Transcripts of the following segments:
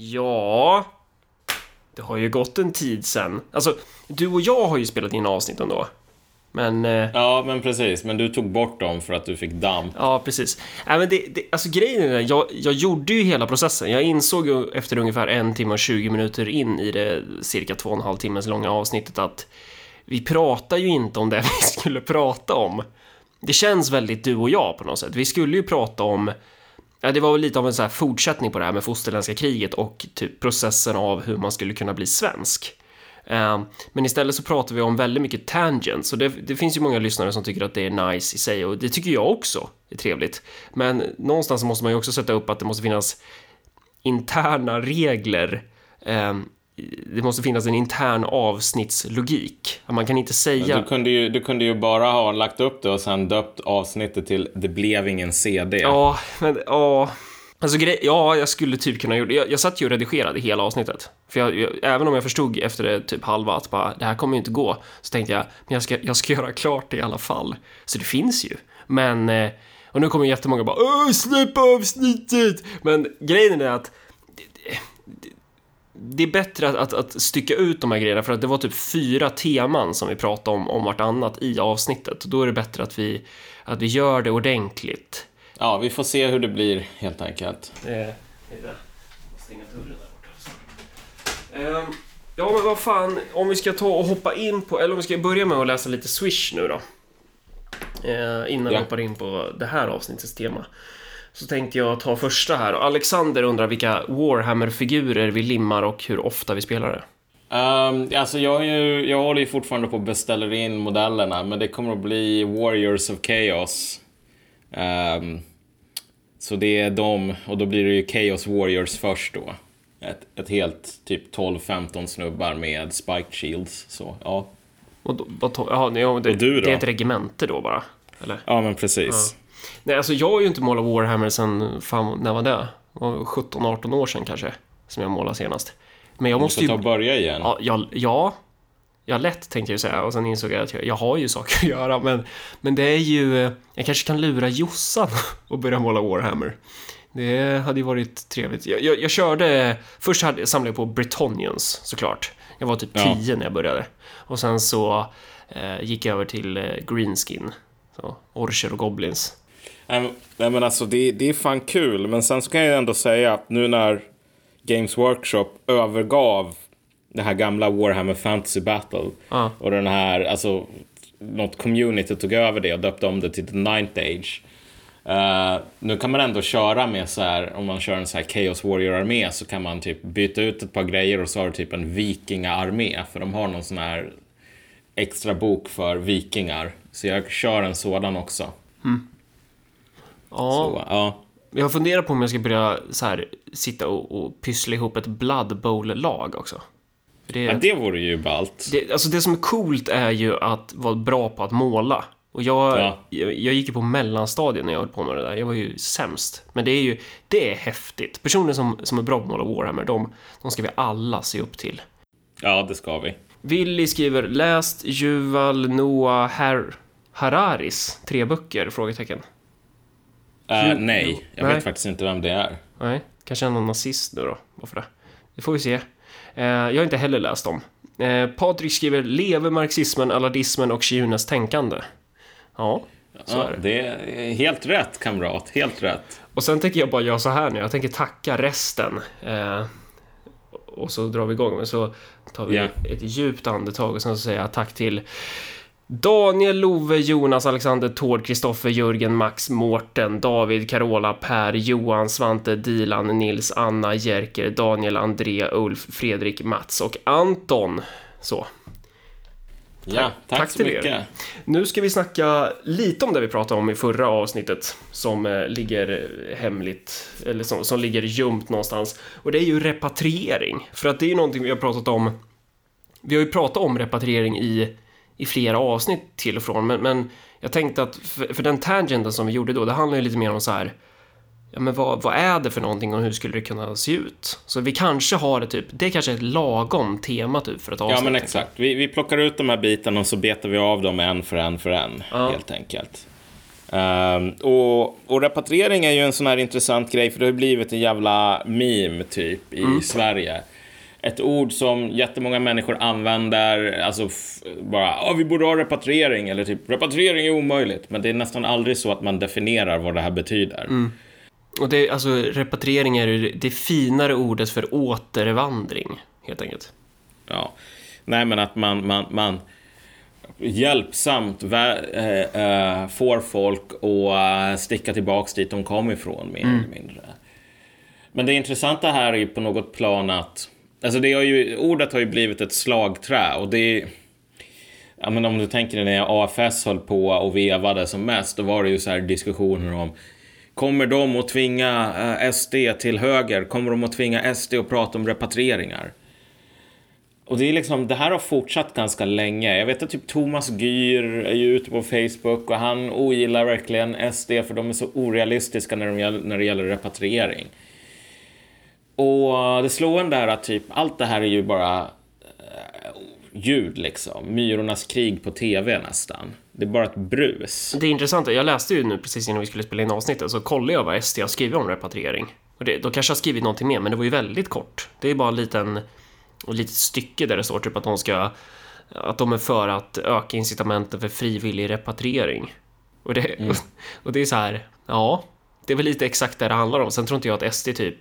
Ja... Det har ju gått en tid sen. Alltså, du och jag har ju spelat in avsnitt ändå. Men... Eh, Ja, men precis. Men du tog bort dem för att du fick damp. ja, precis. Nej, men det, det, alltså grejen är jag, jag gjorde ju hela processen. Jag insåg ju efter ungefär en timme och 20 minuter in i det cirka två och en halv timmes långa avsnittet att vi pratar ju inte om det vi skulle prata om. Det känns väldigt du och jag på något sätt. Vi skulle ju prata om Ja, det var väl lite av en så här fortsättning på det här med fosterländska kriget och typ processen av hur man skulle kunna bli svensk. Eh, men istället så pratar vi om väldigt mycket tangents och det, det finns ju många lyssnare som tycker att det är nice i sig och det tycker jag också är trevligt. Men någonstans måste man ju också sätta upp att det måste finnas interna regler. Eh, det måste finnas en intern avsnittslogik. Man kan inte säga... Du, kunde ju, du kunde ju bara ha lagt upp det och sen döpt avsnittet till Det blev ingen CD. Ja, men ja. Alltså ja, jag skulle typ kunna gjort jag, jag satt ju och redigerade hela avsnittet. För jag, jag, även om jag förstod efter det typ halva att bara, det här kommer ju inte gå, så tänkte jag, men jag ska, jag ska göra klart det i alla fall. Så det finns ju. Men, eh, och nu kommer jättemånga bara, Åh, släpp avsnittet! Men grejen är att det, är bättre att, att, att stycka ut de här grejerna för att det var typ fyra teman som vi pratade om, om vartannat i avsnittet. Då är det bättre att vi, att vi gör det ordentligt. Ja, vi får se hur det blir helt enkelt. Eh, är det. Stänga dörren där borta. Ehm, ja, men vad fan, om vi ska ta och hoppa in på, eller om vi ska börja med att läsa lite Swish nu då. Eh, innan vi Ja. hoppar in på det här avsnittets tema. Så tänkte jag ta första här. Alexander undrar vilka Warhammer-figurer vi limmar och hur ofta vi spelar det. Um, alltså jag, ju, jag håller ju fortfarande på att beställa in modellerna, men det kommer att bli Warriors of Chaos. Ehm, så det är de, och då blir det ju Chaos Warriors först då. Ett, ett helt typ 12-15 snubbar med spiked shields. Så, ja. Och då, ja, ja, det, Och du då? det är ett regemente då bara? Eller? ja, men precis. Nej, alltså jag har ju inte målat Warhammer sen, fan, när var det? Det var 17-18 år sedan kanske, som jag målade senast. Men jag Du måste får ju... ta och börja igen. Ja, jag, ja, ja, lätt tänkte jag ju säga och sen insåg jag att jag, jag har ju saker att göra men, men det är ju, jag kanske kan lura Jossan och börja måla Warhammer. Det hade ju varit trevligt. Jag, jag, jag körde, först hade, samlade jag på Bretonians såklart. Jag var typ Ja. 10 när jag började. Och sen så eh, gick jag över till eh, Greenskin. Så, Orcher och Goblins. Nej, men- alltså det, det är fan kul, men sen så kan jag ändå säga att nu när Games Workshop övergav det här gamla Warhammer Fantasy Battle Ja. och den här, alltså något community tog över det och döpte om det till The Ninth Age. Eh, nu kan man ändå köra med så här, om man kör en så här Chaos Warrior-armé så kan man typ byta ut ett par grejer och så har du typ en vikingaarmé för de har någon sån här extra bok för vikingar. Så jag kör en sådan också. Ja, Så, ja. jag har funderat på om jag ska börja så här, sitta och, och pyssla ihop ett Blood Bowl-lag också. För det, Ja, det vore ju ballt. det, alltså det som är coolt är ju att vara bra på att måla. Och jag, Ja. jag, jag gick ju på mellanstadiet när jag höll på med det där. Jag var ju sämst. Men det är ju, det är häftigt. Personer som, som är bra på att måla Warhammer, de, de ska vi alla se upp till. Ja, det ska vi. Willy skriver läst Yuval Noah Har Hararis tre böcker? Frågetecken. Uh, nej, jag Nej. vet faktiskt inte vem det är. Nej, kanske någon nazist nu då. Varför det? Det får vi se. Eh, jag har inte heller läst dem. Eh, Patrik skriver lever marxismen, alladismen och Kiunes tänkande. Ja, så Ja, är det. det är helt rätt, kamrat. Helt rätt. Och sen tänker jag bara göra så här nu. Jag tänker tacka resten. Eh, och så drar vi igång. Men så tar vi Ja. ett djupt andetag och sen så säger jag tack till Daniel, Love, Jonas, Alexander, Tord, Kristoffer, Jörgen, Max, Mårten, David, Carola, Per, Johan, Svante, Dilan, Nils, Anna, Jerker, Daniel, André, Ulf, Fredrik, Mats och Anton. Så. Ja, tack, tack så till er. mycket. Nu ska vi snacka lite om det vi pratade om i förra avsnittet som eh, ligger hemligt, eller som, som ligger gömt någonstans. Och det är ju repatriering. För att det är ju någonting vi har pratat om. Vi har ju pratat om repatriering i, i flera avsnitt till och från, men, men jag tänkte att för, för den tangenten som vi gjorde då, det handlar ju lite mer om så här. Ja, men vad, vad är det för någonting och hur skulle det kunna se ut? Så vi kanske har det typ, det är kanske ett lagom tema typ för ett avsnitt. Ja, men exakt. Vi, vi plockar ut de här bitarna och så betar vi av dem en för en för en, Ja. helt enkelt. Um, och, och repatriering är ju en sån här intressant grej, för det har blivit en jävla meme typ i mm. Sverige. Ett ord som jättemånga människor använder, alltså bara ah, vi borde ha repatriering, eller typ repatriering är omöjligt. Men det är nästan aldrig så att man definierar vad det här betyder. Mm. Och det, alltså repatriering är det finare ordet för återvandring, helt enkelt. Ja, nej men att man, man, man hjälpsamt äh, äh, får folk att äh, sticka tillbaks dit de kom ifrån, mer mm. eller mindre. Men det intressanta här är ju på något plan att Alltså det har ju, ordet har ju blivit ett slagträ och det Ja, men om du tänker dig när AFS höll på och vevade som mest, då var det ju så här diskussioner om Kommer de att tvinga eh, SD till höger? Kommer de att tvinga SD att prata om repatrieringar? Och det är liksom, det här har fortsatt ganska länge. Jag vet att typ Thomas Gyr är ju ute på Facebook och han ogillar verkligen SD för de är så orealistiska när, de, när det gäller repatriering. Och det slående är att typ allt det här är ju bara uh, ljud liksom. Myrornas krig på tv nästan. Det är bara ett brus. Det är intressant. Jag läste ju nu precis innan vi skulle spela in avsnittet så kollade jag vad SD har skrivit om repatriering. Och det, då kanske jag har skrivit någonting mer, men det var ju väldigt kort. Det är bara en liten och litet stycke där det står typ att de ska att de är för att öka incitamenten för frivillig repatriering. Och det, mm. och det är så här, ja, det är väl lite exakt det det handlar om. Sen tror inte jag att SD typ,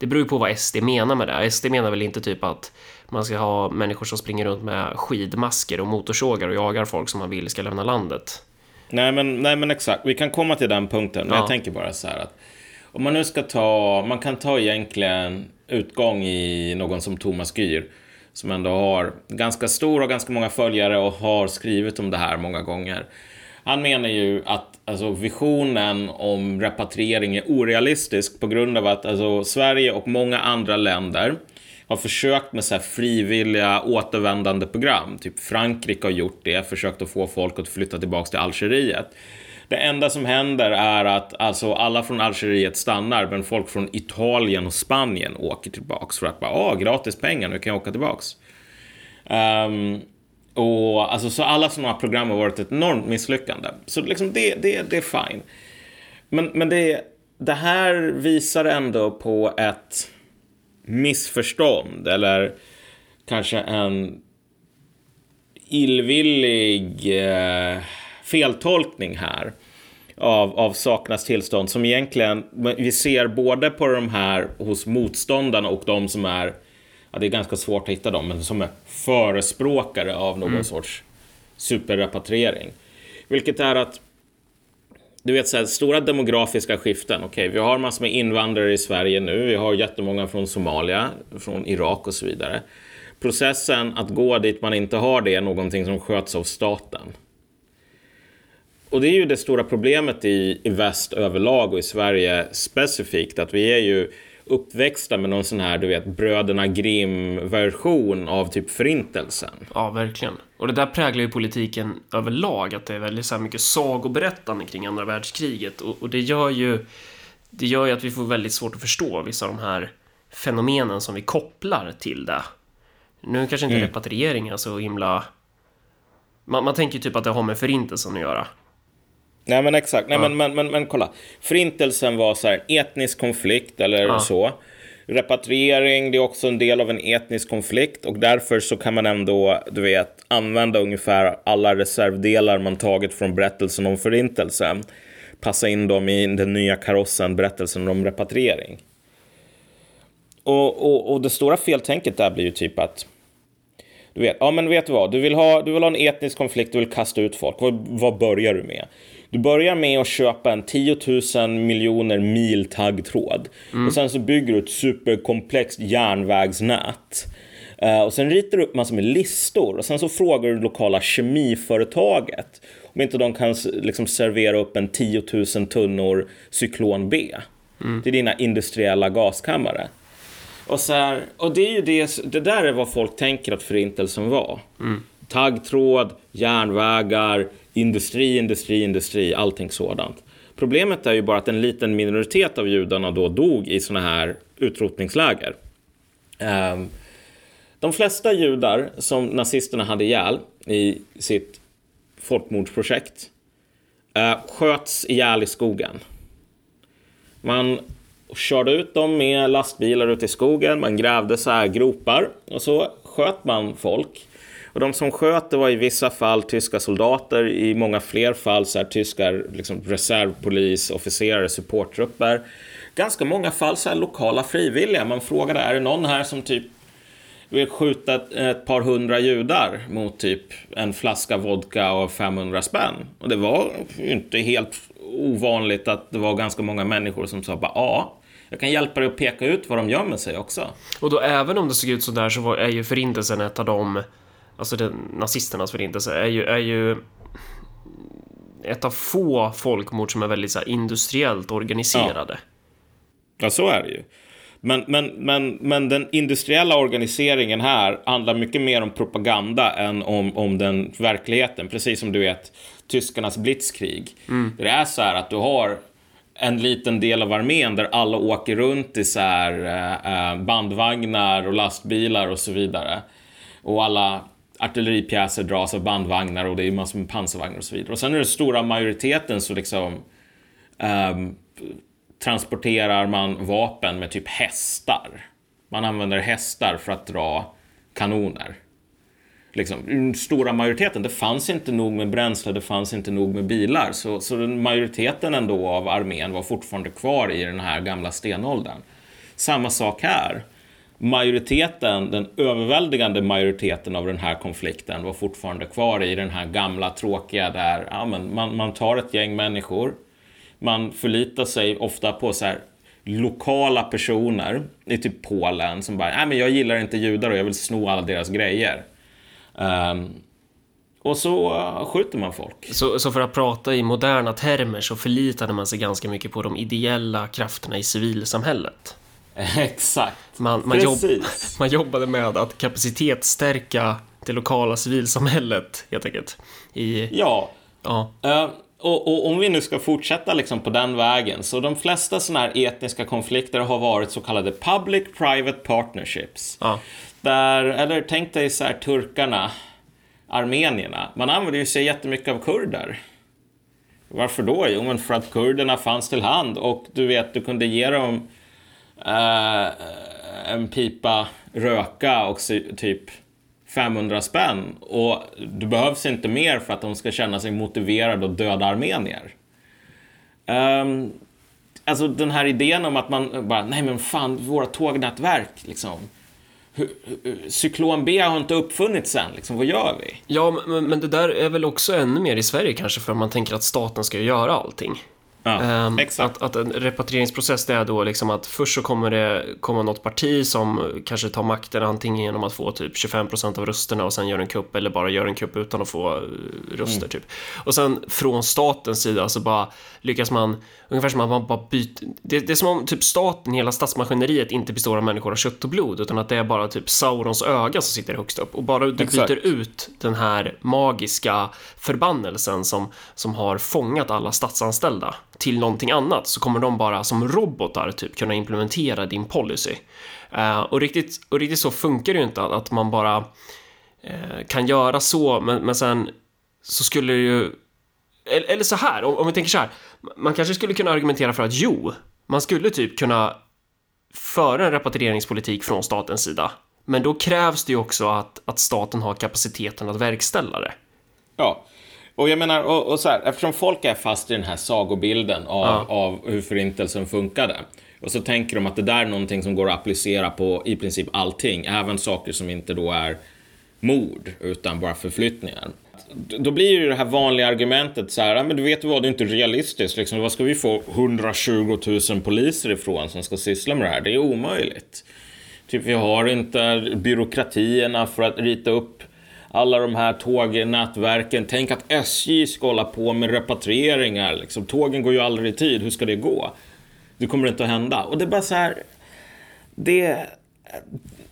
det beror ju på vad SD menar med det. SD menar väl inte typ att man ska ha människor som springer runt med skidmasker och motorsågar och jagar folk som man vill ska lämna landet. Nej men, nej men exakt, vi kan komma till den punkten. Men ja. jag tänker bara så här att om man nu ska ta, man kan ta egentligen utgång i någon som Thomas Gyr som ändå har ganska stor och ganska många följare och har skrivit om det här många gånger. Han menar ju att alltså, visionen om repatriering är orealistisk på grund av att alltså, Sverige och många andra länder har försökt med så här frivilliga återvändande program. Typ Frankrike har gjort det, försökt att få folk att flytta tillbaka till Algeriet. Det enda som händer är att alltså, alla från Algeriet stannar, men folk från Italien och Spanien åker tillbaks för att bara, åh, gratis pengar, nu kan jag åka tillbaks. Um, och alltså, så alla sådana program har varit ett enormt misslyckande. Så liksom det, det, det är fine. Men, men det, det här visar ändå på ett missförstånd eller kanske en illvillig eh, feltolkning här av, av sakernas tillstånd som egentligen vi ser både på de här hos motståndarna och de som är, ja det är ganska svårt att hitta dem, men som är förespråkare av någon mm. sorts superrepatriering. Vilket är att du vet, så här, stora demografiska skiften. Okej, okay, vi har massor med invandrare i Sverige nu. Vi har jättemånga från Somalia, från Irak och så vidare. Processen att gå dit man inte har det är någonting som sköts av staten. Och det är ju det stora problemet i, i väst överlag och i Sverige specifikt, att vi är ju uppväxta med någon sån här, du vet, bröderna Grimm-version av typ förintelsen. Ja, verkligen. Och det där präglar ju politiken överlag, att det är väldigt så här mycket sagoberättande kring andra världskriget. Och, och, det gör ju det gör ju att vi får väldigt svårt att förstå vissa av de här fenomenen som vi kopplar till det. Nu kanske inte mm. repatriering är så himla... Man, man tänker typ att det har med förintelsen att göra. Nej men exakt, nej, ja. men, men, men, men kolla. Förintelsen var så här, etnisk konflikt eller ja. så. Repatriering, det är också en del av en etnisk konflikt och därför så kan man ändå, du vet, använda ungefär alla reservdelar man tagit från berättelsen om förintelsen. Passa in dem i den nya karossen, berättelsen om repatriering. Och, och, och det stora feltänket där blir ju typ att du vet, ja men vet du vad, du vill ha, du vill ha en etnisk konflikt, du vill kasta ut folk. Vad, vad börjar du med? Du börjar med att köpa en 10 000 miljoner mil taggtråd. Mm. Och sen så bygger du ett superkomplext järnvägsnät. Uh, och sen ritar du upp massor med listor och sen så frågar du lokala kemiföretaget om inte de kan liksom servera upp en 10 000 tunnor cyklon B mm. till dina industriella gaskammare. Och, så här, och det är ju det, det där är vad folk tänker att förintelsen var. Mm. Taggtråd, järnvägar, industri, industri, industri, allting sådant. Problemet är ju bara att en liten minoritet av judarna då dog i sådana här utrotningsläger. Ehm, de flesta judar som nazisterna hade ihjäl i sitt folkmordsprojekt eh, sköts ihjäl i skogen. Man körde ut dem med lastbilar ut i skogen, man grävde så här gropar och så sköt man folk. Och de som sköt det var i vissa fall tyska soldater, i många fler fall så här, tyska liksom, reservpolis, officerare, supporttrupper. Ganska många fall så här, lokala frivilliga. Man frågade, är det någon här som typ vill skjuta ett, ett par hundra judar mot typ en flaska vodka och 500 spänn? Och det var inte helt ovanligt att det var ganska många människor som sa bara ja, jag kan hjälpa dig att peka ut var de gömmer sig också. Och då även om det såg ut så där så var, är ju förintelsen ett av de, alltså den, nazisternas förintelse är ju, är ju ett av få folkmord som är väldigt så här, industriellt organiserade. Ja. ja, så är det ju. Men, men, men, men den industriella organiseringen här handlar mycket mer om propaganda än om, om den verkligheten. Precis som du vet, tyskarnas blitzkrig. Mm. Det är så här att du har en liten del av armén där alla åker runt i så här, eh, bandvagnar och lastbilar och så vidare. Och alla artilleripjäser dras av bandvagnar och det är massor med pansarvagnar och så vidare. Och sen är det stora majoriteten så liksom um, transporterar man vapen med typ hästar. Man använder hästar för att dra kanoner. Liksom, den stora majoriteten, det fanns inte nog med bränsle, det fanns inte nog med bilar. Så, så majoriteten ändå av armén var fortfarande kvar i den här gamla stenåldern. Samma sak här. Majoriteten, den överväldigande majoriteten av den här konflikten var fortfarande kvar i den här gamla tråkiga där ja, men man, man tar ett gäng människor, man förlitar sig ofta på så här lokala personer i typ Polen som bara, nej men jag gillar inte judar och jag vill sno alla deras grejer. Um, och så skjuter man folk. Så, så för att prata i moderna termer så förlitade man sig ganska mycket på de ideella krafterna i civilsamhället. Exakt. Man, man, jobb, man jobbade med att kapacitetsstärka det lokala civilsamhället helt enkelt. I, ja. ja. Uh, och, och, om vi nu ska fortsätta liksom på den vägen, så de flesta sådana här etniska konflikter har varit så kallade public-private partnerships. Ja. Där, eller tänk dig så här turkarna, armenierna. Man använder ju sig jättemycket av kurder. Varför då? Jo, men för att kurderna fanns till hand och du vet, du kunde ge dem eh, en pipa röka och typ 500 spänn och du behövs inte mer för att de ska känna sig motiverade att döda armenier. Um, ehm, alltså den här idén om att man bara, nej men fan, våra tågnätverk liksom. Cyklon B har inte uppfunnits än, liksom, vad gör vi? Ja, men, men det där är väl också ännu mer i Sverige kanske, för man tänker att staten ska göra allting. Ja, um, att, att, en repatrieringsprocess det är då liksom att först så kommer det komma något parti som kanske tar makten antingen genom att få typ 25% av rösterna och sen gör en kupp eller bara gör en kupp utan att få eh, röster mm. typ. Och sen från statens sida så bara lyckas man ungefär som att man bara byter. Det, det är som om typ staten, hela statsmaskineriet inte består av människor av kött och blod utan att det är bara typ Saurons öga som sitter högst upp och bara du Exakt. byter ut den här magiska förbannelsen som, som har fångat alla statsanställda till någonting annat så kommer de bara som robotar typ kunna implementera din policy. Uh, och, riktigt, och riktigt så funkar det ju inte att man bara uh, kan göra så, men, men sen så skulle det ju eller, eller så här, om, om vi tänker så här, man kanske skulle kunna argumentera för att jo, man skulle typ kunna föra en repatrieringspolitik från statens sida. Men då krävs det ju också att, att staten har kapaciteten att verkställa det. Ja, och jag menar, och, och så här, eftersom folk är fast i den här sagobilden av, ja. av hur förintelsen funkade. Och så tänker de att det där är någonting som går att applicera på i princip allting, även saker som inte då är mord, utan bara förflyttningar. Då blir ju det här vanliga argumentet så här, men du vet vad, det är inte realistiskt. Liksom, vad ska vi få 120 000 poliser ifrån som ska syssla med det här? Det är omöjligt. Typ, vi har inte byråkratierna för att rita upp alla de här tågnätverken. Tänk att SJ ska hålla på med repatrieringar. Liksom. Tågen går ju aldrig i tid. Hur ska det gå? Det kommer inte att hända. Och det är bara så här. Det,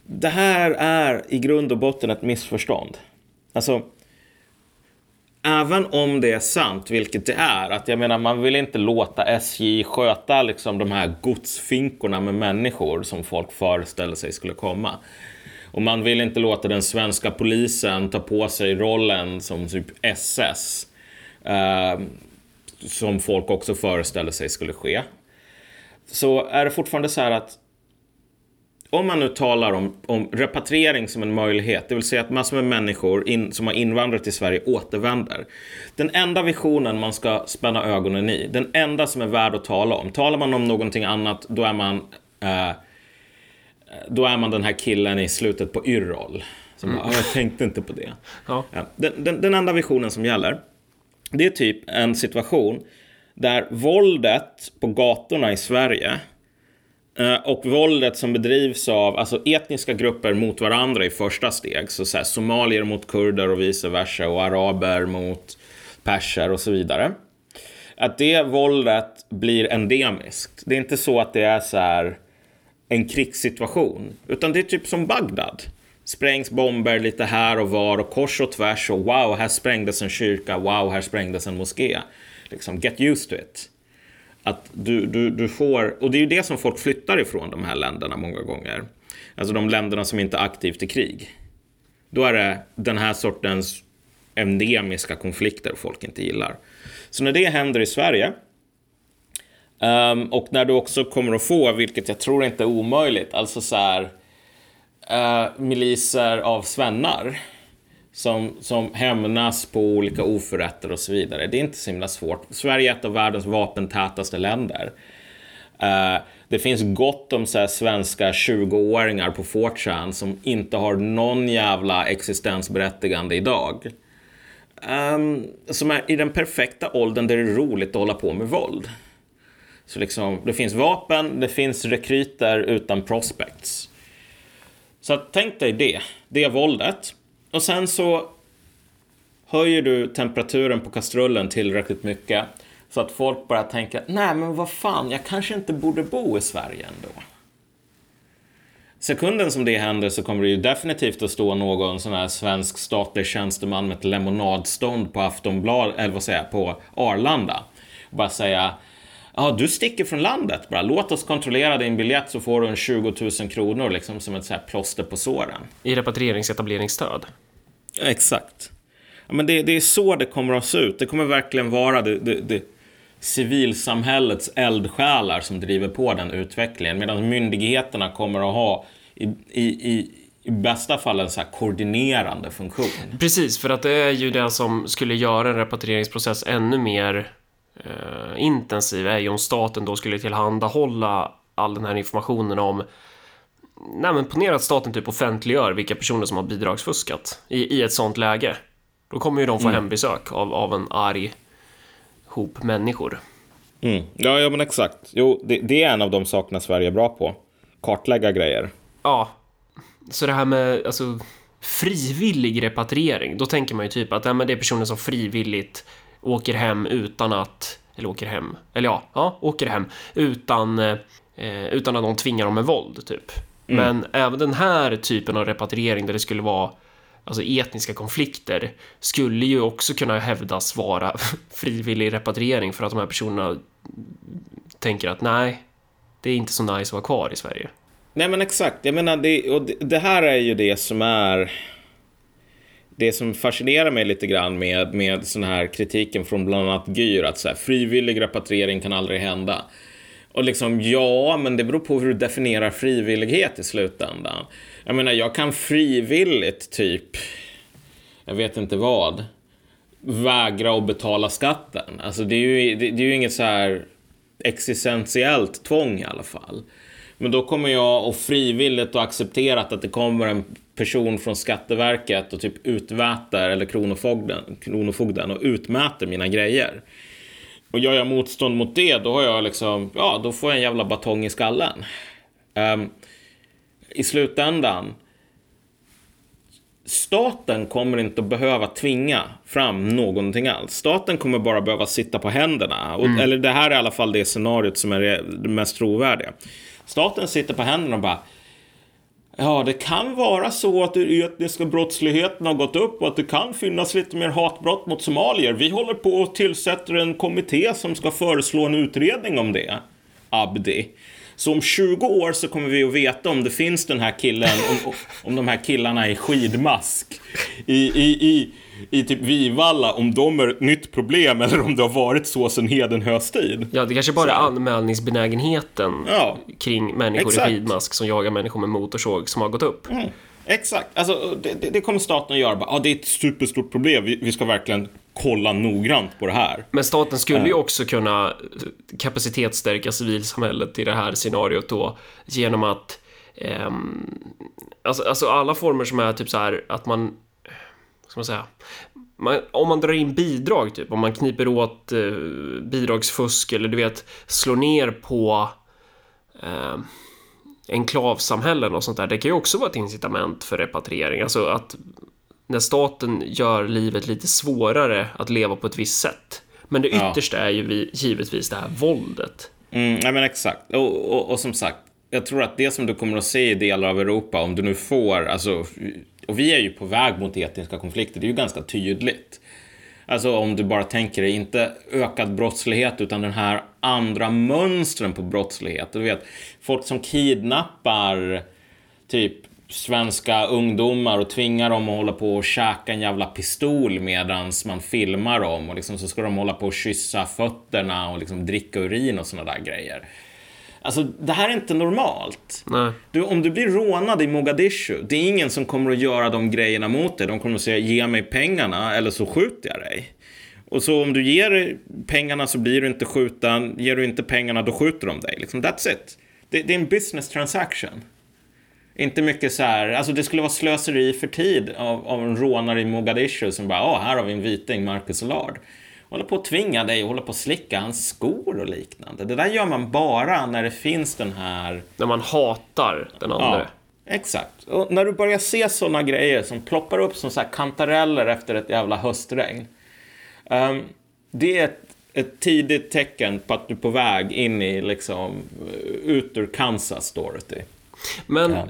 det här är i grund och botten ett missförstånd. Alltså, även om det är sant, vilket det är, att jag menar man vill inte låta SJ sköta liksom de här godsfinkorna med människor som folk föreställer sig skulle komma. Och man vill inte låta den svenska polisen ta på sig rollen som typ SS. Eh, som folk också föreställer sig skulle ske. Så är det fortfarande så här att om man nu talar om, om repatriering som en möjlighet, det vill säga att massor med människor in, som har invandrat till Sverige återvänder. Den enda visionen man ska spänna ögonen i, den enda som är värd att tala om. Talar man om någonting annat, då är man, eh, då är man den här killen i slutet på Yrrol. Som mm. jag tänkte inte på det. Ja. Den, den, den enda visionen som gäller, det är typ en situation där våldet på gatorna i Sverige Eh, och våldet som bedrivs av alltså etniska grupper mot varandra i första steg. Så, så här, somalier mot kurder och vice versa och araber mot perser och så vidare. Att det våldet blir endemiskt. Det är inte så att det är så här en krigssituation. Utan det är typ som Bagdad. Sprängs bomber lite här och var och kors och tvärs och wow, här sprängdes en kyrka, wow, här sprängdes en moské. Liksom, get used to it. Att du, du, du får, och det är ju det som folk flyttar ifrån de här länderna många gånger. Alltså de länderna som inte är aktivt i krig. Då är det den här sortens endemiska konflikter folk inte gillar. Så när det händer i Sverige um, och när du också kommer att få, vilket jag tror inte är omöjligt, alltså så här uh, miliser av svennar som, som hämnas på olika oförrätter och så vidare. Det är inte så himla svårt. Sverige är ett av världens vapentätaste länder. Uh, det finns gott om så svenska 20-åringar på 4chan som inte har någon jävla existensberättigande idag. Um, som är i den perfekta åldern där det är roligt att hålla på med våld. Så liksom, det finns vapen, det finns rekryter utan prospects. Så tänk dig det, det våldet. Och sen så höjer du temperaturen på kastrullen tillräckligt mycket så att folk börjar tänka, nej men vad fan, jag kanske inte borde bo i Sverige ändå. Sekunden som det händer så kommer det ju definitivt att stå någon sån här svensk statlig tjänsteman med ett lemonadstånd på Aftonbladet, eller vad säger jag, på Arlanda. Och bara säga, ja du sticker från landet bara, låt oss kontrollera din biljett så får du en 20 000 kronor liksom som ett så här plåster på såren. I repatrieringsetableringsstöd? Ja, exakt. Ja, men det, det, är så det kommer att se ut. Det kommer verkligen vara det, det, det civilsamhällets eldsjälar som driver på den utvecklingen. Medan myndigheterna kommer att ha i, i, i, i bästa fall en så koordinerande funktion. Precis, för att det är ju det som skulle göra en repatrieringsprocess ännu mer eh, intensiv är ju om staten då skulle tillhandahålla all den här informationen om Nej men ponera att staten typ offentliggör vilka personer som har bidragsfuskat i, i ett sånt läge. Då kommer ju de få mm. hembesök av, av en arg hop människor. Mm. Ja, ja, men exakt. Jo, det, det, är en av de sakerna Sverige är bra på. Kartlägga grejer. Ja. Så det här med alltså, frivillig repatriering, då tänker man ju typ att ja, men det är personer som frivilligt åker hem utan att, eller åker hem, eller ja, ja åker hem utan, eh, utan att någon tvingar dem med våld, typ. Mm. Men även den här typen av repatriering där det skulle vara alltså etniska konflikter skulle ju också kunna hävdas vara frivillig repatriering för att de här personerna tänker att nej, det är inte så nice att vara kvar i Sverige. Nej men exakt, jag menar det, och det här är ju det som är det som fascinerar mig lite grann med, med sån här kritiken från bland annat Gyr, att så här, frivillig repatriering kan aldrig hända. Och liksom, ja, men det beror på hur du definierar frivillighet i slutändan. Jag menar, jag kan frivilligt typ, jag vet inte vad, vägra att betala skatten. Alltså det är ju, det, det är ju inget så här existentiellt tvång i alla fall. Men då kommer jag och frivilligt och accepterat att det kommer en person från Skatteverket och typ utväter, eller Kronofogden, Kronofogden och utmäter mina grejer. Och gör jag motstånd mot det, då har jag liksom, ja, då får jag en jävla batong i skallen. Um, I slutändan, staten kommer inte att behöva tvinga fram någonting alls. Staten kommer bara behöva sitta på händerna. Mm. eller det här är i alla fall det scenariot som är det mest trovärdiga. Staten sitter på händerna och bara Ja, det kan vara så att den etniska brottsligheten har gått upp och att det kan finnas lite mer hatbrott mot somalier. Vi håller på att tillsätter en kommitté som ska föreslå en utredning om det. Abdi. Så om 20 år så kommer vi att veta om det finns den här killen, om, om de här killarna i skidmask i, i, i i typ Vivalla om de är ett nytt problem eller om det har varit så sedan Hedenhös tid. Ja, det kanske bara är anmälningsbenägenheten Ja. kring människor Exakt. i skidmask som jagar människor med motorsåg som har gått upp. Mm, exakt. Alltså, det, det, kommer staten att göra. Bara, Ja, det är ett superstort problem. Vi, vi ska verkligen kolla noggrant på det här. Men staten skulle ju också kunna kapacitetsstärka civilsamhället i det här scenariot då genom att ehm, alltså, alltså alla former som är typ så här att man ska man säga man, om man drar in bidrag typ om man kniper åt eh, bidragsfusk eller du vet slår ner på eh, enklavsamhällen och sånt där det kan ju också vara ett incitament för repatriering alltså att när staten gör livet lite svårare att leva på ett visst sätt. Men det Ja. yttersta är ju vi- givetvis det här våldet. Mm, nej men exakt. Och, och, och som sagt, jag tror att det som du kommer att se i delar av Europa, om du nu får, alltså, och vi är ju på väg mot etniska konflikter, det är ju ganska tydligt. Alltså om du bara tänker dig, inte ökad brottslighet, utan den här andra mönstren på brottslighet. Du vet, folk som kidnappar typ svenska ungdomar och tvingar dem att hålla på och käka en jävla pistol medans man filmar dem och liksom så ska de hålla på och kyssa fötterna och liksom dricka urin och såna där grejer. Alltså, det här är inte normalt. Du, om du blir rånad i Mogadishu, det är ingen som kommer att göra de grejerna mot dig. De kommer att säga ge mig pengarna eller så skjuter jag dig. Och så om du ger pengarna så blir du inte skjuten. Ger du inte pengarna då skjuter de dig. Liksom, that's it. Det, det är en business transaction. Inte mycket så här, alltså det skulle vara slöseri för tid av, av en rånare i Mogadishu som bara, ja, här har vi en viting, Marcus Allard. Håller på att tvinga dig och håller på att slicka hans skor och liknande. Det där gör man bara när det finns den här När man hatar den andra. Ja, exakt. Och när du börjar se sådana grejer som ploppar upp som så kantareller efter ett jävla höstregn. ehm, det är ett, ett tidigt tecken på att du är på väg in i liksom eh, ut ur Kansas, Dorothy. Men Ja.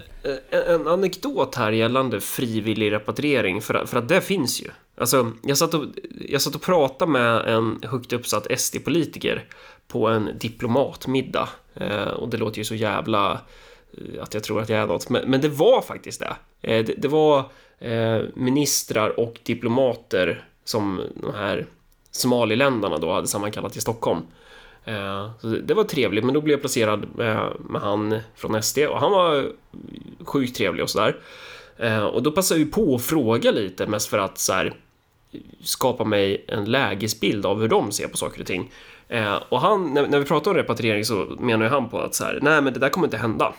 eh, en anekdot här gällande frivillig repatriering, för, för att det finns ju. Alltså, jag satt och, jag satt och pratade med en högt uppsatt SD-politiker på en diplomatmiddag. Eh, och det låter ju så jävla eh, att jag tror att jag är något, men, men det var faktiskt det. Eh, det, det var eh, ministrar och diplomater som de här Somaliländerna då hade sammankallat i Stockholm. Eh, så det det var trevligt, men då blev jag placerad med, med han från SD och han var sjukt trevlig och sådär. Eh, och då passade jag ju på att fråga lite, mest för att så här, skapa mig en lägesbild av hur de ser på saker och ting. Eh, och han, när, när vi pratar om repatriering så menar ju han på att så här, nej men det där kommer inte hända.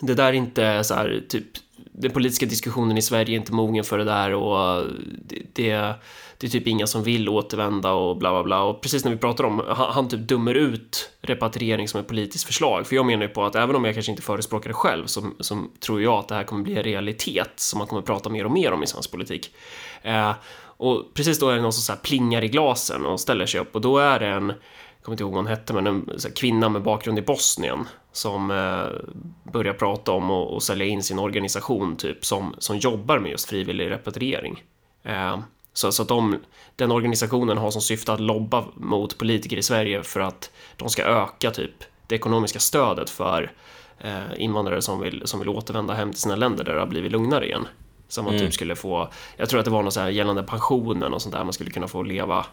Det där är inte så här, typ, den politiska diskussionen i Sverige är inte mogen för det där och det, det, det är typ inga som vill återvända och bla bla bla. Och precis när vi pratar om, han, han typ dömer ut repatriering som ett politiskt förslag. För jag menar ju på att även om jag kanske inte förespråkar det själv så, så tror jag att det här kommer bli en realitet som man kommer prata mer och mer om i svensk politik. Eh, och precis då är det någon som så här plingar i glasen och ställer sig upp och då är det en, jag kommer inte ihåg vad hon hette, men en så här, kvinna med bakgrund i Bosnien som eh, börjar prata om och, och sälja in sin organisation typ som, som jobbar med just frivillig repatriering. Eh, så, så att de, den organisationen har som syfte att lobba mot politiker i Sverige för att de ska öka typ det ekonomiska stödet för eh, invandrare som vill, som vill återvända hem till sina länder där det har blivit lugnare igen. Så man typ skulle få, jag tror att det var något så här gällande pensionen och sånt där, man skulle kunna få leva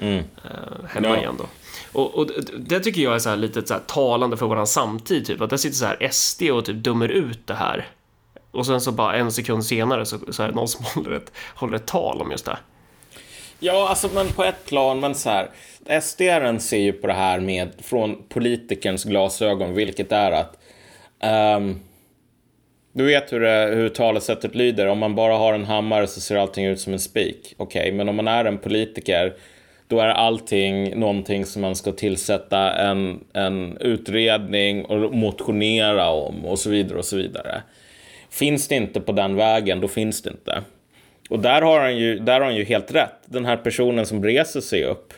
Mm. eh, hemma Ja. igen då. Och, och det- tycker jag är så här lite så här talande för våran samtid, typ att där sitter så här SD och typ dömer ut det här. Och sen så bara en sekund senare så, så är det någon som håller ett, håller ett tal om just det. Ja, alltså men på ett plan, men så här. SDR ser ju på det här med från politikerns glasögon, vilket är att ehm, du vet hur, det, hur talesättet lyder. Om man bara har en hammare så ser allting ut som en spik. Okej, men om man är en politiker då är allting någonting som man ska tillsätta en, en utredning och motionera om och så vidare och så vidare. Finns det inte på den vägen, då finns det inte. Och där har han ju, där har han ju helt rätt. Den här personen som reser sig upp.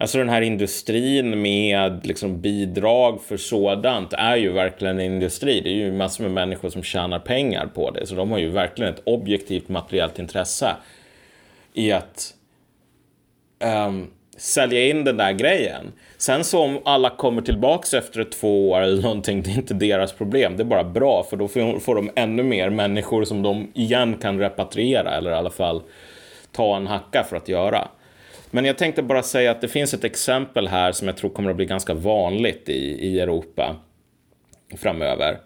Alltså den här industrin med liksom bidrag för sådant är ju verkligen en industri. Det är ju massor med människor som tjänar pengar på det. Så de har ju verkligen ett objektivt materiellt intresse i att um, sälja in den där grejen. Sen så om alla kommer tillbaks efter två år eller någonting, det är inte deras problem. Det är bara bra, för då får de ännu mer människor som de igen kan repatriera eller i alla fall ta en hacka för att göra. Men jag tänkte bara säga att det finns ett exempel här som jag tror kommer att bli ganska vanligt i, i Europa framöver.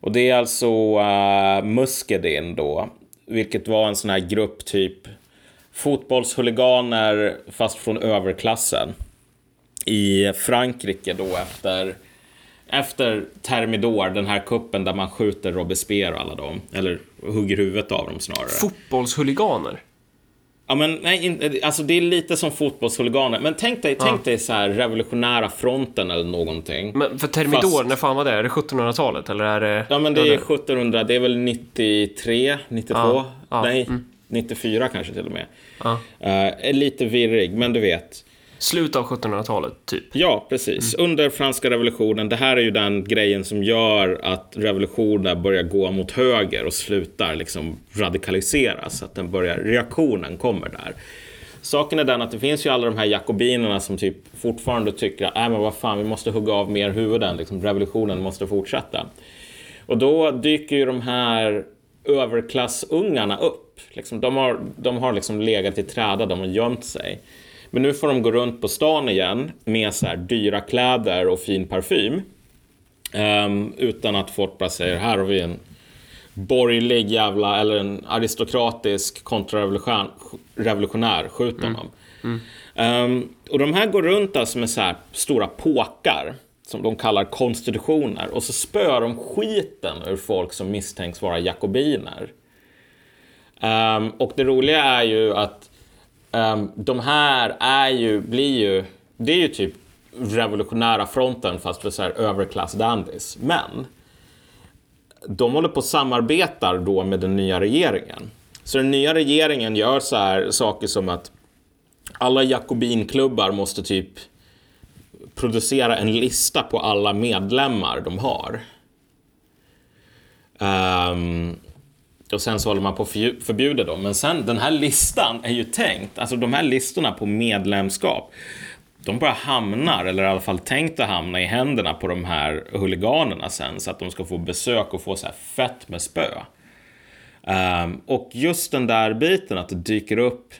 Och det är alltså uh, Muskedin då, vilket var en sån här grupp typ fotbollshuliganer fast från överklassen i Frankrike då efter efter Thermidor, den här kuppen där man skjuter Robespierre och alla dem, eller hugger huvudet av dem snarare. Fotbollshuliganer? Ja, men nej, alltså det är lite som fotbollshuliganer. Men tänk dig, ja. tänk dig så här revolutionära fronten eller någonting. Men för Thermidor, Fast... när fan var det? Är det 1700-talet eller är det? Ja, men det är 1700, det är väl 93, 92? Ja. Ja. Nej, mm. 94 kanske till och med. Uh, lite virrig, men du vet. Slutet av 1700-talet, typ. Ja, precis. Mm. Under franska revolutionen. Det här är ju den grejen som gör att revolutionen börjar gå mot höger och slutar liksom radikaliseras. Att den börjar, reaktionen kommer där. Saken är den att det finns ju alla de här jakobinerna som typ fortfarande tycker att äh, men vad fan, vi måste hugga av mer huvuden. Liksom, revolutionen måste fortsätta. Och då dyker ju de här överklassungarna upp. Liksom, de har, de har liksom legat i träda, de har gömt sig. Men nu får de gå runt på stan igen med så här dyra kläder och fin parfym. Um, utan att folk bara säger, här har vi en borgerlig jävla, eller en aristokratisk kontrarevolutionär, skjut mm. honom. Mm. Um, och de här går runt alltså med så här stora påkar som de kallar konstitutioner och så spöar de skiten ur folk som misstänks vara jakobiner. Um, och det roliga är ju att Um, de här är ju, blir ju, det är ju typ revolutionära fronten fast för så här överklass dandys. Men de håller på och samarbetar då med den nya regeringen. Så den nya regeringen gör så här saker som att alla jakobinklubbar måste typ producera en lista på alla medlemmar de har. Um, och sen så håller man på att förbjuda dem. Men sen, den här listan är ju tänkt, alltså de här listorna på medlemskap, de bara hamnar, eller i alla fall tänkt att hamna i händerna på de här huliganerna sen, så att de ska få besök och få så här fett med spö. Um, och just den där biten att det dyker upp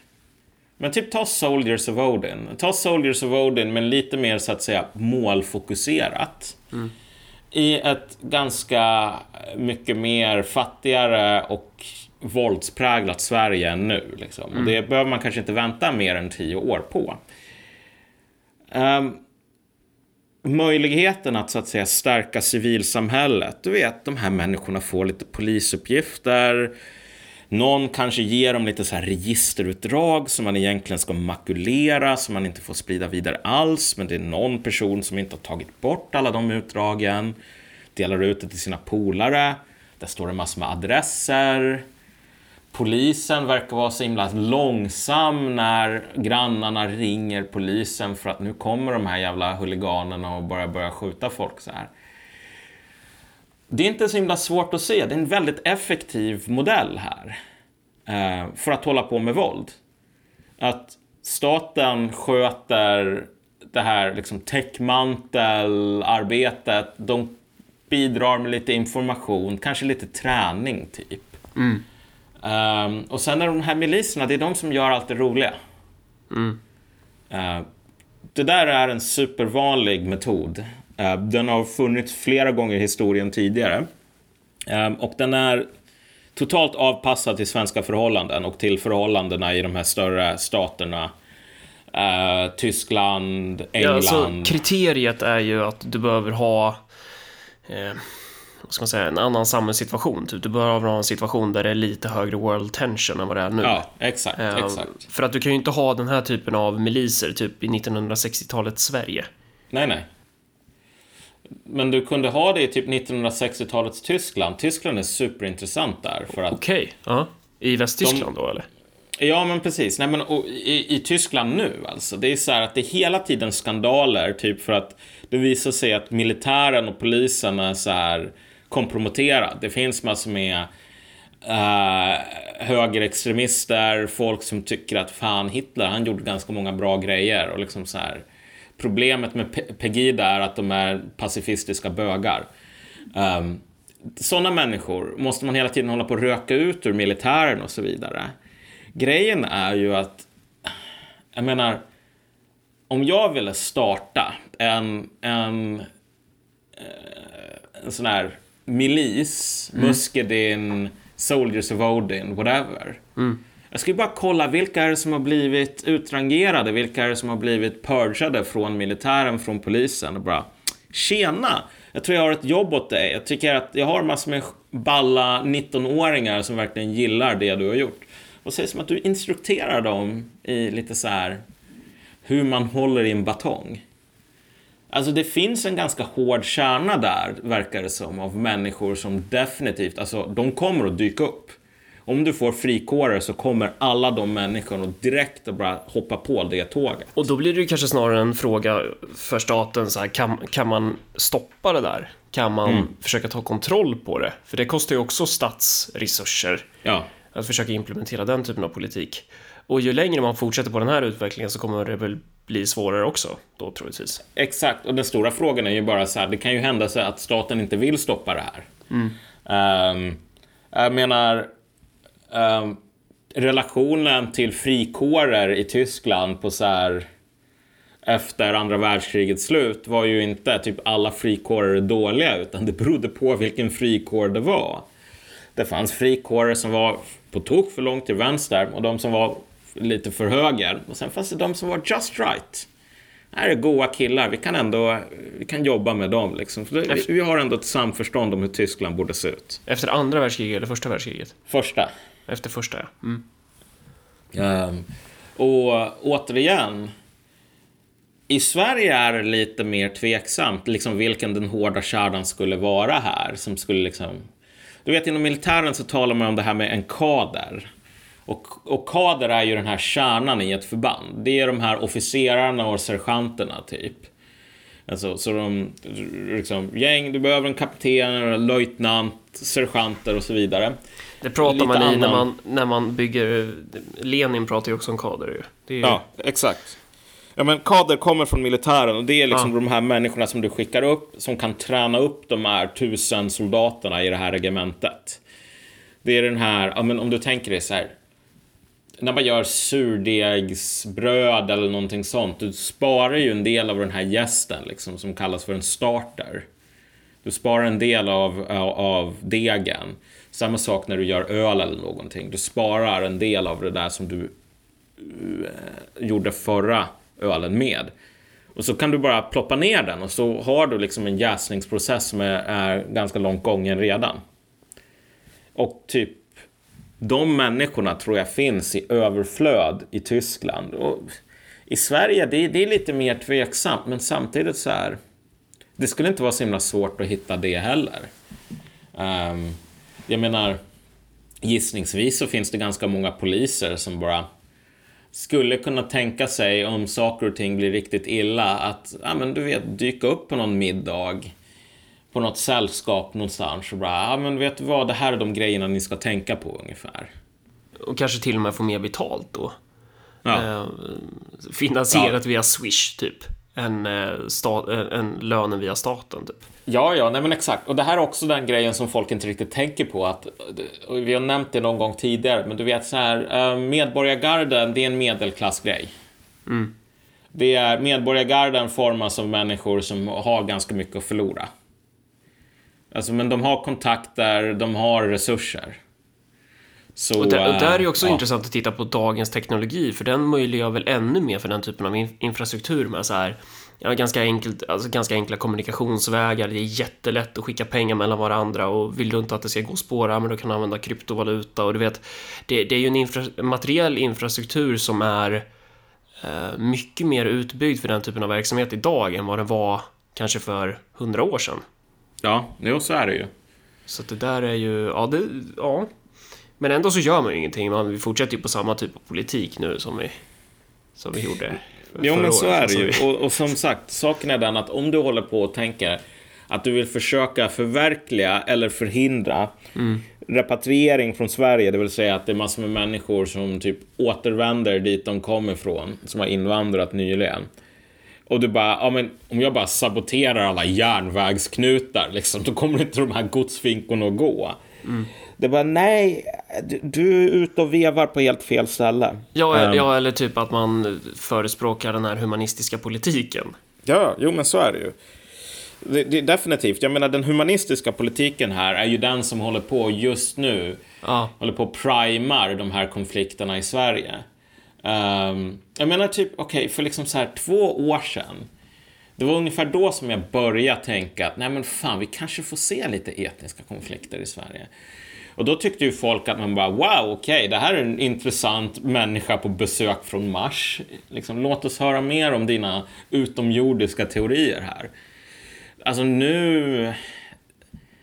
men typ ta Soldiers of Odin. Ta Soldiers of Odin men lite mer så att säga målfokuserat. Mm i ett ganska mycket mer fattigare och våldspräglat Sverige än nu. Liksom. Mm. Och det behöver man kanske inte vänta mer än tio år på. Um, möjligheten att så att säga stärka civilsamhället. Du vet, de här människorna får lite polisuppgifter. Någon kanske ger dem lite så här registerutdrag som man egentligen ska makulera, som man inte får sprida vidare alls. Men det är någon person som inte har tagit bort alla de utdragen, delar ut det till sina polare. Där står det massor med adresser. Polisen verkar vara så himla långsam när grannarna ringer polisen för att nu kommer de här jävla huliganerna och börjar skjuta folk så här. Det är inte så himla svårt att se. Det är en väldigt effektiv modell här. Eh, för att hålla på med våld. Att staten sköter det här liksom täckmantelarbetet. De bidrar med lite information, kanske lite träning typ. Mm. Um, och sen är de här miliserna, det är de som gör allt det roliga. Mm. Uh, det där är en supervanlig metod. Uh, den har funnits flera gånger i historien tidigare. Um, och den är totalt avpassad till svenska förhållanden och till förhållandena i de här större staterna. Uh, Tyskland, England. Ja, alltså, kriteriet är ju att du behöver ha eh, vad ska man säga, en annan samhällssituation. Typ, du behöver ha en situation där det är lite högre world tension än vad det är nu. Ja, exakt, eh, exakt. För att du kan ju inte ha den här typen av miliser typ i 1960-talets Sverige. Nej, nej. Men du kunde ha det i typ 1960-talets Tyskland. Tyskland är superintressant där. Okej, okay. ja. I Västtyskland de... då eller? Ja, men precis. Nej, men, i, I Tyskland nu alltså. Det är så här att det är hela tiden skandaler, typ för att det visar sig att militären och polisen är så här komprometterad. Det finns massor med uh, högerextremister, folk som tycker att fan Hitler, han gjorde ganska många bra grejer och liksom så här. Problemet med Pegida är att de är pacifistiska bögar. Um, sådana människor måste man hela tiden hålla på att röka ut ur militären och så vidare. grejen är ju att, jag menar, om jag ville starta en, en, eh, en sån här milis, mm. Muskedin, Soldiers of Odin, whatever. Mm. Jag skulle bara kolla vilka är det som har blivit utrangerade, vilka är det som har blivit purgade från militären, från polisen och bara Tjena! Jag tror jag har ett jobb åt dig. Jag tycker att jag har massor med balla 19-åringar som verkligen gillar det du har gjort. Och säg som att du instrukterar dem i lite så här hur man håller i en batong. Alltså det finns en ganska hård kärna där, verkar det som, av människor som definitivt, alltså de kommer att dyka upp. Om du får frikårer så kommer alla de människorna direkt att bara hoppa på det tåget. Och då blir det kanske snarare en fråga för staten, så här, kan, kan man stoppa det där? Kan man mm. försöka ta kontroll på det? För det kostar ju också statsresurser. Ja. Att försöka implementera den typen av politik. Och ju längre man fortsätter på den här utvecklingen så kommer det väl bli svårare också då troligtvis. Exakt, och den stora frågan är ju bara så här, det kan ju hända sig att staten inte vill stoppa det här. Mm. Um, jag menar, um, relationen till frikårer i Tyskland på så här efter andra världskrigets slut var ju inte typ alla frikårer dåliga utan det berodde på vilken frikår det var. Det fanns frikårer som var på tok för långt till vänster och de som var lite för höger. Och sen fanns det de som var just right. Det här är goa killar, vi kan ändå vi kan jobba med dem. Liksom. Vi, vi, har ändå ett samförstånd om hur Tyskland borde se ut. Efter andra världskriget eller första världskriget? Första. Efter första, ja. Mm. Um, och återigen, i Sverige är det lite mer tveksamt liksom vilken den hårda kärnan skulle vara här. Som skulle liksom... Du vet, inom militären så talar man om det här med en kader. Och, och kader är ju den här kärnan i ett förband. Det är de här officerarna och sergeanterna typ. Alltså, så de, liksom, gäng, du behöver en kapten, löjtnant, sergeanter och så vidare. Det pratar man i annan... när man, när man bygger, Lenin pratar ju också om kader ju. Är... Ja, exakt. Ja, men kader kommer från militären och det är liksom ja. de här människorna som du skickar upp som kan träna upp de här tusen soldaterna i det här regementet. Det är den här, ja, men om du tänker dig så här, när man gör surdegsbröd eller någonting sånt, du sparar ju en del av den här gästen liksom, som kallas för en starter. Du sparar en del av, av degen. Samma sak när du gör öl eller någonting. Du sparar en del av det där som du uh, gjorde förra ölen med. Och så kan du bara ploppa ner den och så har du liksom en jäsningsprocess som är, är ganska långt gången redan. Och typ de människorna tror jag finns i överflöd i Tyskland. Och I Sverige, det, det är lite mer tveksamt, men samtidigt så här, det skulle inte vara så himla svårt att hitta det heller. Um, jag menar, gissningsvis så finns det ganska många poliser som bara skulle kunna tänka sig om saker och ting blir riktigt illa att, ja men du vet, dyka upp på någon middag på något sällskap någonstans och bara, ja men vet du vad, det här är de grejerna ni ska tänka på ungefär. Och kanske till och med få mer betalt då. Ja. Eh, finansierat ja. via Swish typ. En, eh, sta, eh, en lönen via staten typ. Ja, ja, nej men exakt. Och det här är också den grejen som folk inte riktigt tänker på. Att, vi har nämnt det någon gång tidigare, men du vet så här, eh, medborgargarden, det är en medelklassgrej. Mm. Det är, medborgargarden formas av människor som har ganska mycket att förlora. Alltså, men de har kontakter, de har resurser. Så, och, där, och där är det också ja. intressant att titta på dagens teknologi, för den möjliggör väl ännu mer för den typen av infrastruktur med så här, ja, ganska, enkelt, alltså ganska enkla kommunikationsvägar, det är jättelätt att skicka pengar mellan varandra och vill du inte att det ska gå att spåra, men då kan du använda kryptovaluta och du vet, det, det är ju en infra, materiell infrastruktur som är eh, mycket mer utbyggd för den typen av verksamhet idag än vad den var kanske för hundra år sedan. Ja, jo, så är det ju. Så det där är ju, ja, det, ja. Men ändå så gör man ju ingenting. Man, vi fortsätter ju på samma typ av politik nu som vi, som vi gjorde Jo, men så är det ju. Och, och, som sagt, saken är den att om du håller på och tänker att du vill försöka förverkliga eller förhindra mm. repatriering från Sverige, det vill säga att det är massor med människor som typ återvänder dit de kom ifrån, som har invandrat nyligen. Och du bara, ja men om jag bara saboterar alla järnvägsknutar liksom, då kommer inte de här godsfinkorna att gå. Mm. Det var nej, du, är ute och vevar på helt fel ställe. Ja, Um, ja, eller typ att man förespråkar den här humanistiska politiken. Ja, jo men så är det ju. Det, det, definitivt. Jag menar den humanistiska politiken här är ju den som håller på just nu. Ja. Håller på och primar de här konflikterna i Sverige. Ehm, jag menar typ, okej, för liksom så här två år sedan. Det var ungefär då som jag började tänka att nej men fan, vi kanske får se lite etniska konflikter i Sverige. Och då tyckte ju folk att man bara wow, okej, det här är en intressant människa på besök från Mars. Liksom, låt oss höra mer om dina utomjordiska teorier här. Alltså nu...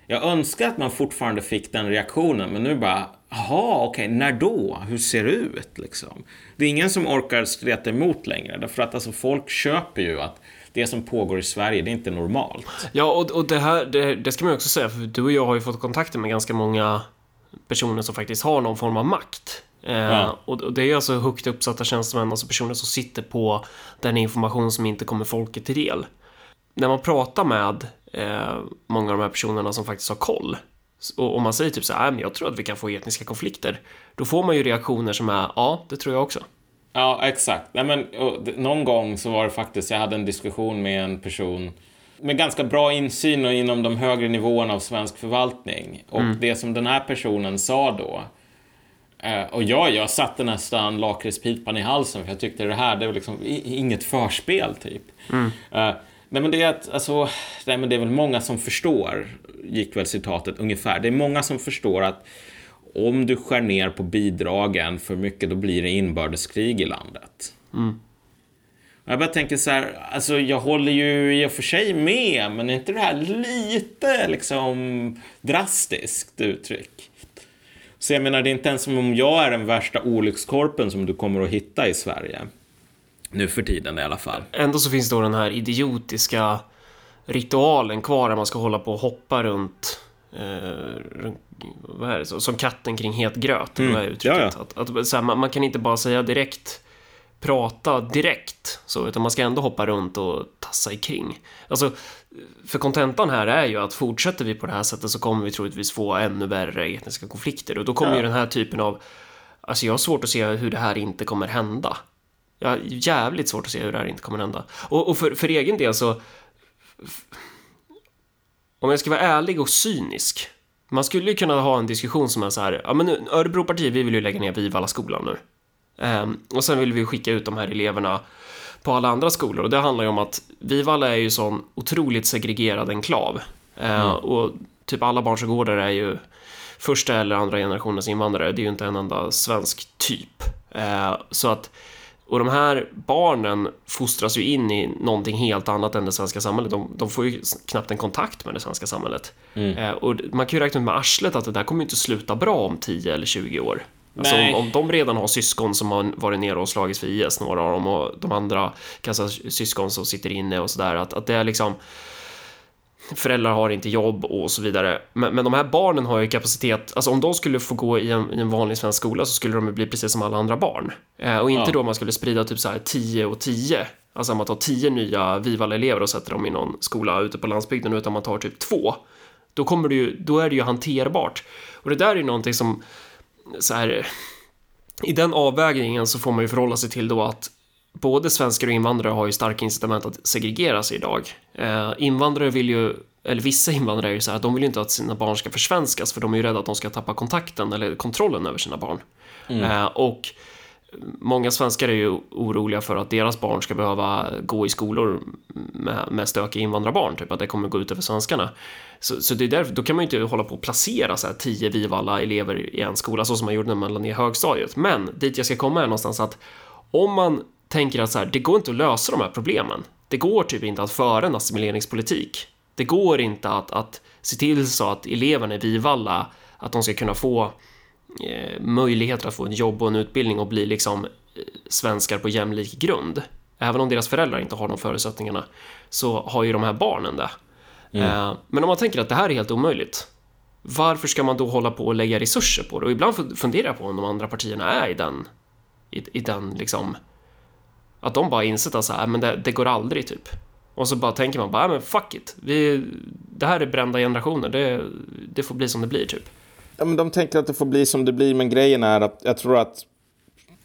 Jag önskar att man fortfarande fick den reaktionen, men nu bara, jaha, okej, när då? Hur ser det ut liksom? Det är ingen som orkar streta emot längre, därför att alltså folk köper ju att det som pågår i Sverige, det är inte normalt. Ja, och, och det här, det, det ska man ju också säga, för du och jag har ju fått kontakter med ganska många personer som faktiskt har någon form av makt. Eh, Ja. och, det är alltså högt uppsatta tjänstemän, alltså personer som sitter på den information som inte kommer folket till del. När man pratar med eh, många av de här personerna som faktiskt har koll, och om man säger typ så här, "Nej, men jag tror att vi kan få etniska konflikter, då får man ju reaktioner som är, ja, det tror jag också. Ja, exakt. Nej, men, och, någon gång så var det faktiskt, jag hade en diskussion med en person med ganska bra insyn och inom de högre nivåerna av svensk förvaltning. Och det som den här personen sa då, eh, och ja, jag satte nästan lakritspipan i halsen för jag tyckte det här, det var liksom inget förspel typ. Eh, nej men det är att, alltså, nej men det är väl många som förstår, gick väl citatet ungefär. Det är många som förstår att om du skär ner på bidragen för mycket, då blir det inbördeskrig i landet. Och Jag bara tänker så här, alltså jag håller ju i och för sig med, men är inte det här lite liksom drastiskt uttryck? Så jag menar, det är inte ens som om jag är den värsta olyckskorpen som du kommer att hitta i Sverige. Nu för tiden i alla fall. Ändå så finns då den här idiotiska ritualen kvar där man ska hålla på och hoppa runt, runt vad är det, som katten kring het gröt. eller Vad är uttrycket? Mm. Ja, Att, att, här, man, man kan inte bara säga direkt, prata direkt, så, utan man ska ändå hoppa runt och tassa i kring. Alltså, för kontentan här är ju att fortsätter vi på det här sättet så kommer vi troligtvis få ännu värre etniska konflikter och då kommer Ja. ju den här typen av Alltså jag har svårt att se hur det här inte kommer hända. Jag har jävligt svårt att se hur det här inte kommer hända. Och, och för, för egen del så... Om jag ska vara ärlig och cynisk. Man skulle ju kunna ha en diskussion som är så här, ja men Örebropartiet, vi vill ju lägga ner Vivalla skolan nu. Ehm, och sen vill vi skicka ut de här eleverna på alla andra skolor och det handlar ju om att Vivalla är ju sån otroligt segregerad enklav. Eh, Och typ alla barnsgårdar är ju första eller andra generationens invandrare, det är ju inte en enda svensk typ. Eh, så att, och de här barnen fostras ju in i någonting helt annat än det svenska samhället. De, de får ju knappt en kontakt med det svenska samhället. Eh, och man kan ju räkna ut med arslet att det där kommer ju inte sluta bra om 10 eller 20 år. Alltså om, om de redan har syskon som har varit nere och slagits för IS, några av dem, och de andra kanske syskon som sitter inne och sådär, att, att det är liksom föräldrar har inte jobb och så vidare. Men, men de här barnen har ju kapacitet, alltså om de skulle få gå i en, i en vanlig svensk skola så skulle de ju bli precis som alla andra barn. Eh, och inte Ja. då man skulle sprida typ så här 10 och 10, alltså man tar 10 nya Vivala-elever och sätter dem i någon skola ute på landsbygden, utan man tar typ två. Då, kommer det ju, då är det ju hanterbart. Och det där är ju någonting som, så här, i den avvägningen så får man ju förhålla sig till då att både svenskar och invandrare har ju starka incitament att segregera sig idag. Eh, invandrare vill ju, eller vissa invandrare är ju så här, att de vill ju inte att sina barn ska försvenskas för de är ju rädda att de ska tappa kontakten eller kontrollen över sina barn. Eh, och många svenskar är ju oroliga för att deras barn ska behöva gå i skolor med, med stökiga invandrarbarn, typ att det kommer gå ut över svenskarna. Så, så det är därför, då kan man ju inte hålla på och placera så här tio Vivalla elever i en skola så som man gjorde när man lade ner högstadiet. Men dit jag ska komma är någonstans att om man tänker att så här, det går inte att lösa de här problemen. Det går typ inte att föra en assimileringspolitik. Det går inte att, att se till så att eleverna i Vivalla, att de ska kunna få möjligheter att få ett jobb och en utbildning och bli liksom eh, svenskar på jämlik grund. Även om deras föräldrar inte har de förutsättningarna så har ju de här barnen det. Eh, men om man tänker att det här är helt omöjligt, varför ska man då hålla på och lägga resurser på det? Och ibland fun- funderar jag på om de andra partierna är i den, i, i den liksom, att de bara insett att så här, men det, det går aldrig typ. Och så bara tänker man bara, "Ja, men fuck it, vi, det här är brända generationer, det, det får bli som det blir typ. Ja, men de tänker att det får bli som det blir, men grejen är att jag tror att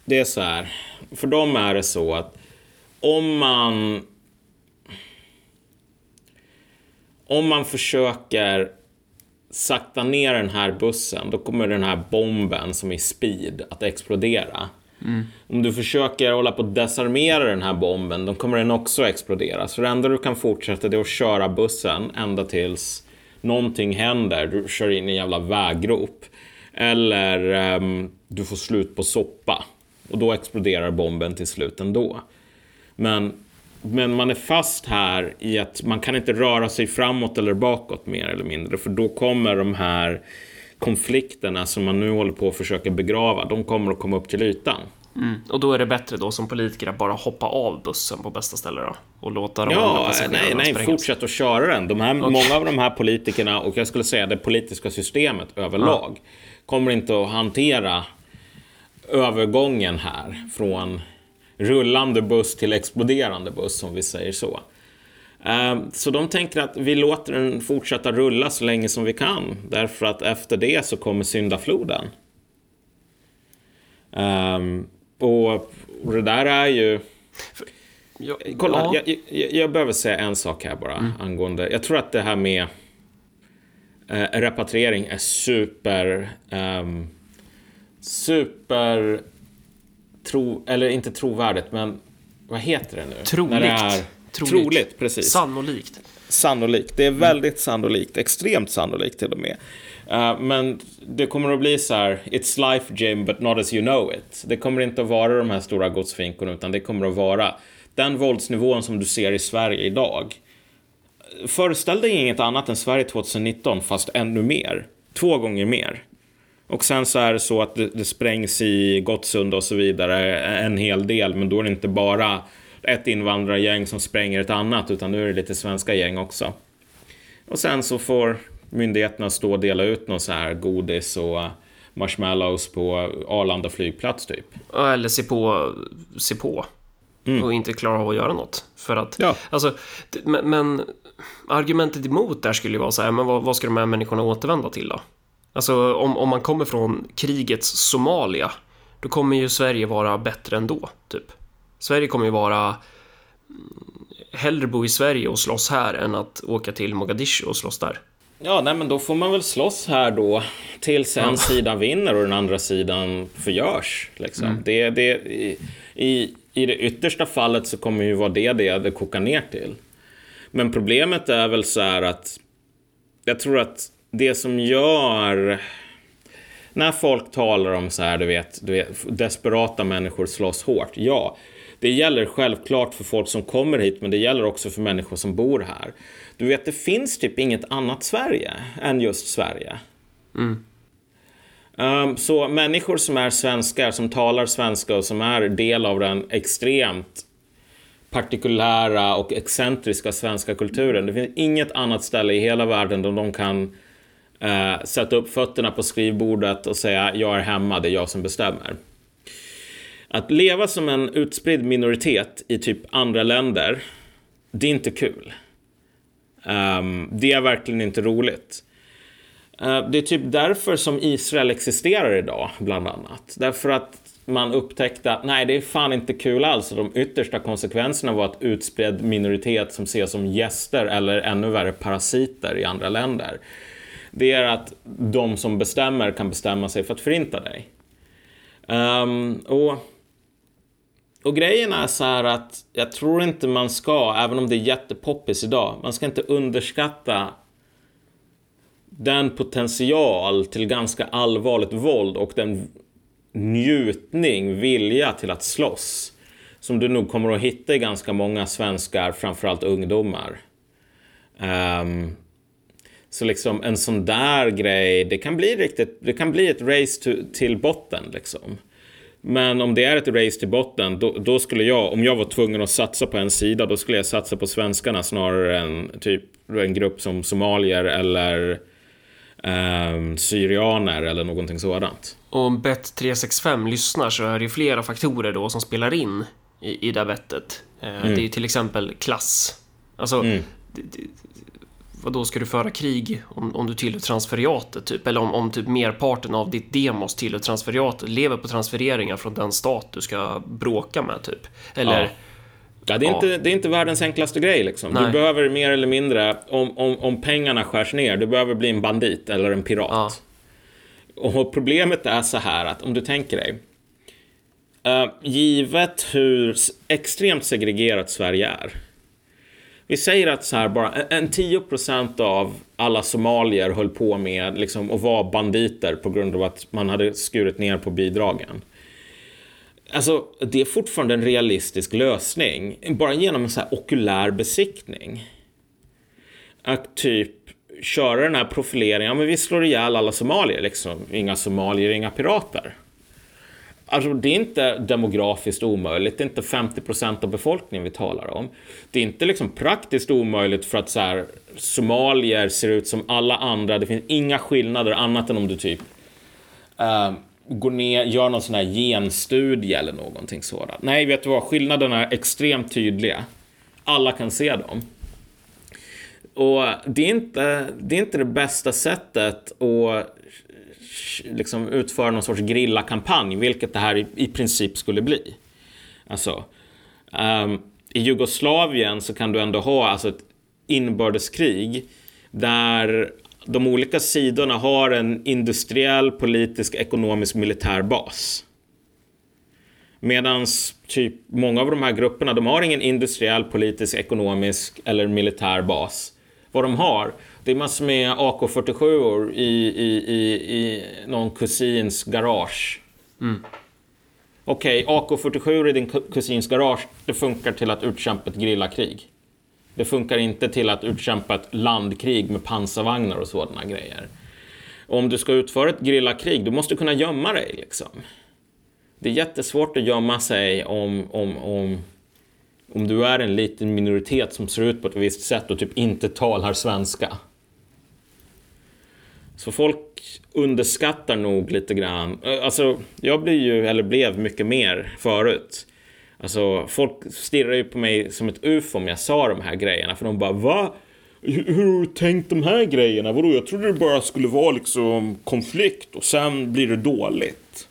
det är så här. För dem är det så att om man... Om man försöker sakta ner den här bussen, då kommer den här bomben som är speed att explodera. Mm. Om du försöker hålla på att desarmera den här bomben, då kommer den också explodera. Så det enda du kan fortsätta det är att köra bussen ända tills någonting händer. Du kör in i en jävla väggrop. Eller um, du får slut på soppa. Och då exploderar bomben till slut ändå. Men, men man är fast här i att man kan inte röra sig framåt eller bakåt mer eller mindre. För då kommer de här konflikterna som man nu håller på att försöka begrava, de kommer att komma upp till ytan. Mm. Och då är det bättre då som politiker att bara hoppa av bussen på bästa ställe då? Och låta de ja, andra nej, nej, fortsätt att köra den. De här, okay. Många av de här politikerna, och jag skulle säga det politiska systemet överlag, ja. kommer inte att hantera övergången här från rullande buss till exploderande buss, om vi säger så. Ehm, så de tänker att vi låter den fortsätta rulla så länge som vi kan. Därför att efter det så kommer syndafloden. Um, och, och det där är ju... Ja, Kolla, ja. jag, jag, jag, behöver säga en sak här bara mm. angående... Jag tror att det här med eh, repatriering är super... Um, super... Tro, eller inte trovärdigt, men vad heter det nu? Troligt. När det är, troligt. troligt, precis. Sannolikt. Sannolikt. Det är väldigt mm. sannolikt. Extremt sannolikt till och med. Uh, men det kommer att bli så här, it's life Jim but not as you know it. Det kommer inte att vara de här stora godsfinkorna utan det kommer att vara den våldsnivån som du ser i Sverige idag. Föreställ dig inget annat än Sverige 2019 fast ännu mer. Två gånger mer. Och sen så är det så att det, det sprängs i Gottsunda och så vidare en hel del men då är det inte bara ett invandrargäng som spränger ett annat utan nu är det lite svenska gäng också. Och sen så får myndigheterna stå och dela ut någon så här godis och marshmallows på Arlanda flygplats typ. Eller se på, se på. Mm. Och inte klara av att göra något. För att, ja. alltså, men, men, argumentet emot där skulle ju vara så här, men vad, vad ska de här människorna återvända till då? Alltså om, om man kommer från krigets Somalia, då kommer ju Sverige vara bättre ändå, typ. Sverige kommer ju vara mm, hellre bo i Sverige och slåss här än att åka till Mogadishu och slåss där. Ja, nej, men då får man väl slåss här då tills en ja. sida vinner och den andra sidan förgörs. Liksom. Mm. Det, det, i, I det yttersta fallet så kommer ju vara det det det kokar ner till. Men problemet är väl så här att jag tror att det som gör när folk talar om så här, du vet, du vet, desperata människor slåss hårt. Ja, det gäller självklart för folk som kommer hit, men det gäller också för människor som bor här. Du vet, det finns typ inget annat Sverige än just Sverige. Mm. Um, så människor som är svenskar, som talar svenska och som är del av den extremt partikulära och excentriska svenska kulturen. Det finns inget annat ställe i hela världen där de kan uh, sätta upp fötterna på skrivbordet och säga jag är hemma, det är jag som bestämmer. Att leva som en utspridd minoritet i typ andra länder, det är inte kul. Um, det är verkligen inte roligt. Uh, det är typ därför som Israel existerar idag, bland annat. Därför att man upptäckte att nej, det är fan inte kul alls. De yttersta konsekvenserna var att utspridd minoritet som ses som gäster eller ännu värre parasiter i andra länder. Det är att de som bestämmer kan bestämma sig för att förinta dig. Um, och och grejen är så här att jag tror inte man ska, även om det är jättepoppis idag, man ska inte underskatta den potential till ganska allvarligt våld och den njutning, vilja till att slåss som du nog kommer att hitta i ganska många svenskar, framförallt ungdomar. Um, så liksom en sån där grej, det kan bli riktigt, det kan bli ett race to, till botten liksom. Men om det är ett race till botten, då, då, skulle jag, om jag var tvungen att satsa på en sida, då skulle jag satsa på svenskarna snarare än typ en grupp som somalier eller eh, syrianer eller någonting sådant. Om Bet365 lyssnar så är det flera faktorer då som spelar in i, i det bettet. Eh, mm. Det är till exempel klass. Alltså, mm. Vad då ska du föra krig om, om du tillhör transferiatet typ? Eller om, om typ merparten av ditt demos tillhör transferiatet, lever på transfereringar från den stat du ska bråka med typ? Eller... Ja. Ja, det, är Ja. Inte, det är inte världens enklaste grej. Liksom. Du Nej. behöver mer eller mindre, om, om, om pengarna skärs ner, du behöver bli en bandit eller en pirat. Ja. Och problemet är så här att om du tänker dig. eh, givet hur extremt segregerat Sverige är. Vi säger att så här bara en- 10% av alla somalier höll på med liksom, att vara banditer på grund av att man hade skurit ner på bidragen. Alltså, det är fortfarande en realistisk lösning. Bara genom en så här okulär besiktning. Att typ köra den här profileringen. Ja, men vi slår ihjäl alla somalier liksom. Inga somalier, inga pirater. Alltså, det är inte demografiskt omöjligt. Det är inte 50% av befolkningen vi talar om. Det är inte liksom praktiskt omöjligt för att så här, somalier ser ut som alla andra. Det finns inga skillnader annat än om du typ uh, går ner, gör någon sån här genstudie eller någonting sådant. Nej, vet du vad? Skillnaderna är extremt tydliga. Alla kan se dem. Och det är inte det, är inte det bästa sättet att liksom utföra någon sorts grillakampanj, vilket det här i, i princip skulle bli. Alltså, um, i Jugoslavien så kan du ändå ha alltså, ett inbördeskrig där de olika sidorna har en industriell, politisk, ekonomisk, militär bas. Medan typ många av de här grupperna, de har ingen industriell, politisk, ekonomisk eller militär bas. Vad de har, det är massor med AK47 i, i, i, i någon kusins garage. Okej, AK47 i din ku- kusins garage, det funkar till att utkämpa ett grillakrig. Det funkar inte till att utkämpa ett landkrig med pansarvagnar och sådana grejer. Om du ska utföra ett grillakrig, du måste kunna gömma dig liksom. Det är jättesvårt att gömma sig om, om, om, om du är en liten minoritet som ser ut på ett visst sätt och typ inte talar svenska. Så folk underskattar nog lite grann. Eh, alltså, jag blir ju, eller blev mycket mer förut. Alltså, folk stirrar ju på mig som ett ufo om jag sa de här grejerna. För de bara, va? Hur hur har du tänkt de här grejerna? Vadå? Jag trodde det bara skulle vara liksom konflikt och sen blir det dåligt.